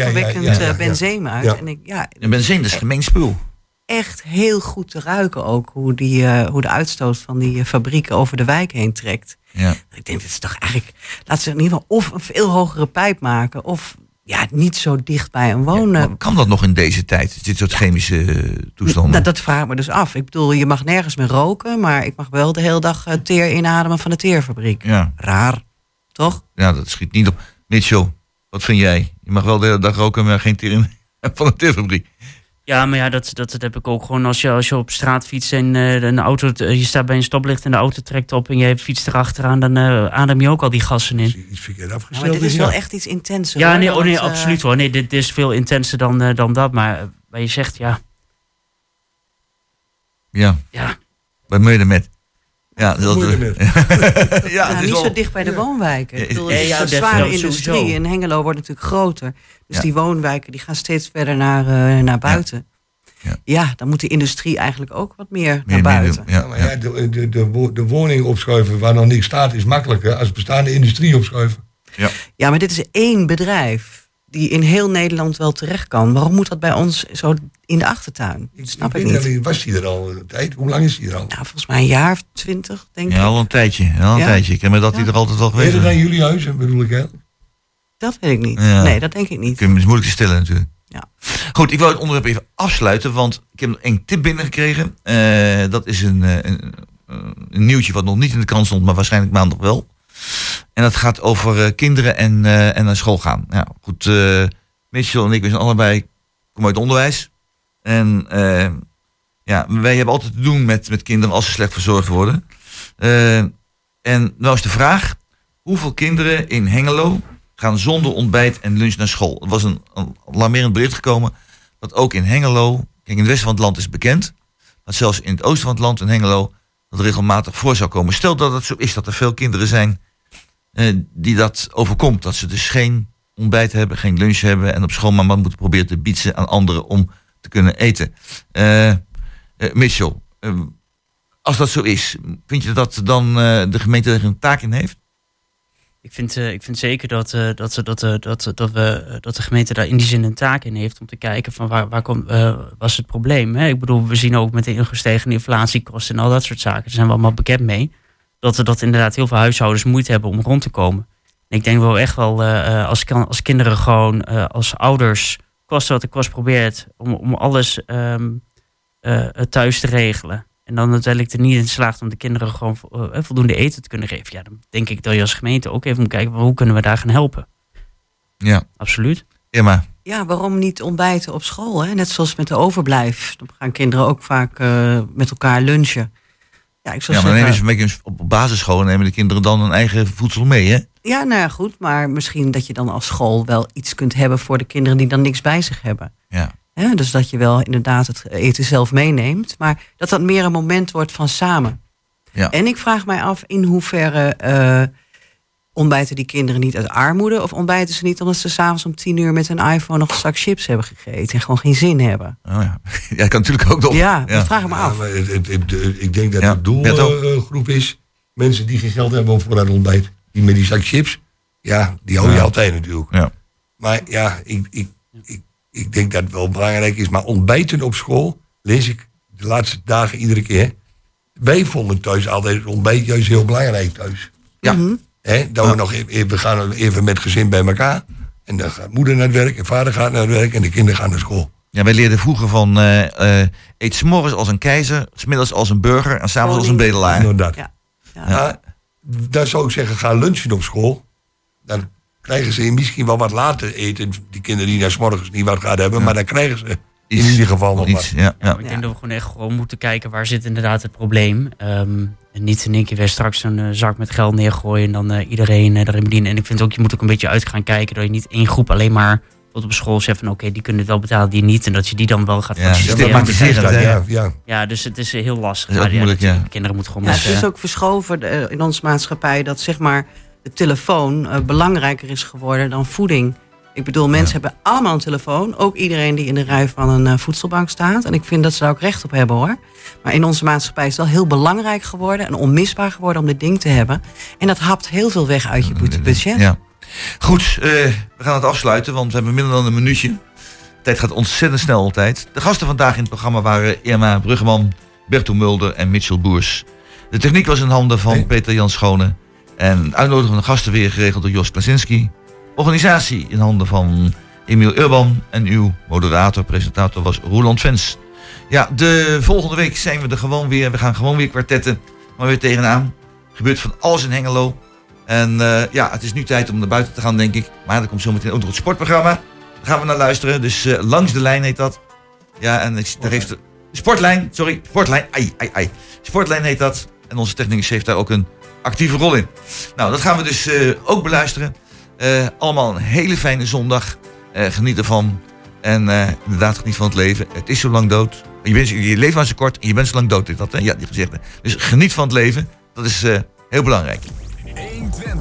uit. En ik, ja, En benzine, dat is gemeen spul. echt heel goed te ruiken ook. Hoe, die, eh, hoe de uitstoot van die eh, fabrieken over de wijk heen trekt. Ja. Ik denk, dit is toch eigenlijk... Laten ze in ieder geval of een veel hogere pijp maken... of ja, niet zo dicht bij een wonen. Kan dat nog in deze tijd? Dit soort chemische eh, toestanden? Nou, dat vraag ik me dus af. Ik bedoel, je mag nergens meer roken... maar ik mag wel de hele dag eh, teer inademen van de teerfabriek. ja. Raar, toch? ja, dat schiet niet op. Mitchell, wat vind jij? Je mag wel de hele dag roken, maar geen teer in (laughs) van een teerfabriek. Ja, maar ja, dat, dat, dat heb ik ook gewoon als je, als je op straat fietst en eh, een auto, eh, je staat bij een stoplicht en de auto trekt op en je fietst erachteraan, dan eh, adem je ook al die gassen in. Is iets verkeerd Ja, afgesteld. maar dit is ja. wel echt iets intenser. Ja, hoor, nee, oh, nee eh, absoluut hoor. Nee, dit, dit is veel intenser dan, eh, dan dat. Maar eh, waar je zegt, ja, Ja. ja, Bij Meudemet. Ja, dat, (laughs) ja, Ja, is niet wel- zo dicht bij de woonwijken. Ja, Ik bedoel, ja, het is ja, een zware industrie. sowieso. En Hengelo wordt natuurlijk groter. Dus Ja. die woonwijken die gaan steeds verder naar, eh, naar buiten. Ja. Ja. dan moet de industrie eigenlijk ook wat meer, meer- naar buiten. meer- Ja, maar ja, de, de, de, de woning opschuiven waar nog niks staat is makkelijker als bestaande industrie opschuiven. Ja, maar dit is één bedrijf die in heel Nederland wel terecht kan. Waarom moet dat bij ons zo in de achtertuin? Dat snap ik, niet. Was die er al een tijd? Hoe lang is die er al? Nou, volgens mij een jaar of twintig, denk Ja, ik. al een tijdje. Al een Ja. tijdje. Ik ken me dat hij Ja. er altijd wel geweest Eerder is. dan jullie huis, bedoel ik hè? Dat weet ik niet. Ja. Nee, dat denk ik niet. Kun je- Het is moeilijk te stellen natuurlijk. Ja. Goed, ik wil het onderwerp even afsluiten, want ik heb nog één tip binnengekregen. Eh dat is een, eh, een, een nieuwtje wat nog niet in de krant stond, maar waarschijnlijk maandag wel. En dat gaat over eh, kinderen en, eh, en naar school gaan. Ja, goed, eh Mitchell en ik, we zijn allebei, kom uit onderwijs. En ja, wij hebben altijd te doen met, met kinderen als ze slecht verzorgd worden. En nou is de vraag, hoeveel kinderen in Hengelo gaan zonder ontbijt en lunch naar school. Er was een, een alarmerend bericht gekomen dat ook in Hengelo, kijk in het westen van het land is bekend, maar zelfs in het oosten van het land in Hengelo dat regelmatig voor zou komen. Stel dat het zo is dat er veel kinderen zijn die dat overkomt, dat ze dus geen ontbijt hebben, geen lunch hebben en op school maar moeten proberen te bieden aan anderen om te kunnen eten. Eh, eh, Mitchell, eh, als dat zo is, vind je dat dan eh, de gemeente er een taak in heeft? Ik vind, eh, ik vind zeker dat, eh, dat, dat, eh, dat, dat, we, eh, dat de gemeente daar in die zin een taak in heeft om te kijken van waar, waar komt, eh, was het probleem. Hè? Ik bedoel, we zien ook met de gestegen inflatiekosten en al dat soort zaken, daar zijn we allemaal bekend mee, dat, er- dat inderdaad heel veel huishoudens moeite hebben om rond te komen. En ik denk wel echt wel, eh, eh, als, kan, als kinderen gewoon eh, als ouders, kosten wat de kost probeert, om, om alles ehm, eh, thuis te regelen. En dan uiteindelijk er niet in slaagt om de kinderen gewoon vo- voldoende eten te kunnen geven. Ja, dan denk ik dat je als gemeente ook even moet kijken, van hoe kunnen we daar gaan helpen? Ja, Absoluut. Emma. Ja, waarom niet ontbijten op school? Hè? Net zoals met de overblijf. Dan gaan kinderen ook vaak eh, met elkaar lunchen. Ja, ik zou Ja, maar dan zeggen... nemen ze op basisschool nemen de kinderen dan hun eigen voedsel mee, hè? Ja, nou ja, goed. Maar misschien dat je dan als school wel iets kunt hebben voor de kinderen die dan niks bij zich hebben. Ja. Hè, dus dat je wel inderdaad het eten zelf meeneemt. Maar dat dat meer een moment wordt van samen. Ja. En ik vraag mij af in hoeverre eh, ontbijten die kinderen niet uit armoede... of ontbijten ze niet omdat ze s'avonds om tien uur met een iPhone nog een zak chips hebben gegeten... en gewoon geen zin hebben. Oh, ja. (laughs) ja, dat kan natuurlijk ook nog. Ja, dat vraag ik me Ja, af. maar het, het- het- de- ik denk dat Ja, de Bert ook. doelgroep is mensen die geen geld hebben voor een ontbijt. Die met die zak chips, ja, die hou je Ja. altijd natuurlijk. Ja. Maar ja, ik, ik, ik, ik denk dat het wel belangrijk is. Maar ontbijten op school, lees ik de laatste dagen iedere keer. Wij vonden thuis altijd het ontbijt juist heel belangrijk thuis. Ja. Mhm. Hè, dat we nog even, we gaan even met gezin bij elkaar. En dan gaat moeder naar het werk en vader gaat naar het werk en de kinderen gaan naar school. Ja, wij leerden vroeger van eh, eh, eet s'morgens als een keizer, smiddags als een burger en s'avonds als een bedelaar. Inderdaad. Ja. Ja. Maar dan zou ik zeggen, ga lunchen op school. Dan krijgen ze misschien wel wat later eten. Die kinderen die naar 's morgens niet wat gaan hebben. Maar dan krijgen ze in ieder geval nog iets. Ja, ja. Ik denk dat we gewoon echt gewoon moeten kijken waar zit inderdaad het probleem. Ehm, en niet in één keer weer straks een eh, zak met geld neergooien en dan eh, iedereen eh, erin bedienen. En ik vind ook, je moet ook een beetje uit gaan kijken dat je niet één groep alleen maar tot op school zegt van oké, die kunnen het wel betalen, die niet. En dat je die dan wel gaat Ja, stigmatiserend, hè? Ja, ja. Ja, dus het is heel lastig. Is Maar ja, moeilijk, ja. Kinderen moeten gewoon Ja, met, het is ook verschoven in onze maatschappij dat zeg maar de telefoon belangrijker is geworden dan voeding. Ik bedoel, mensen hebben allemaal een telefoon. Ook iedereen die in de rij van een eh, voedselbank staat. En ik vind dat ze daar ook recht op hebben hoor. Maar in onze maatschappij is het wel heel belangrijk geworden en onmisbaar geworden om dit ding te hebben. En dat hapt heel veel weg uit je bud- budget. Ja. Goed, eh, we gaan het afsluiten, want we hebben minder dan een minuutje. De tijd gaat ontzettend snel altijd. De gasten vandaag in het programma waren Irma Bruggeman, Berto Mulder en Mitchell Boers. De techniek was in handen van. Peter Jan Schone. En het uitnodigen van de gasten weer geregeld door Jos Klasinski. Organisatie in handen van Emiel Urban. En uw moderator, presentator was Roland Vens. Ja, de volgende week zijn we er gewoon weer. We gaan gewoon weer kwartetten, maar weer tegenaan. Er gebeurt van alles in Hengelo. En eh, ja, het is nu tijd om naar buiten te gaan, denk ik. Maar er komt zometeen ook nog het sportprogramma. Daar gaan we naar luisteren. Dus eh, langs de lijn heet dat. Ja, en ik, daar heeft de Sportlijn, sorry, Sportlijn, ai, ai, ai. Sportlijn heet dat. En onze technicus heeft daar ook een actieve rol in. Nou, dat gaan we dus eh, ook beluisteren. Eh, allemaal een hele fijne zondag. Eh, geniet ervan. En eh, inderdaad, geniet van het leven. Het is zo lang dood. je, bent, je leeft maar zo kort en je bent zo lang dood. Dat, hè? Ja, die gezegde. Dus geniet van het leven. Dat is heel belangrijk.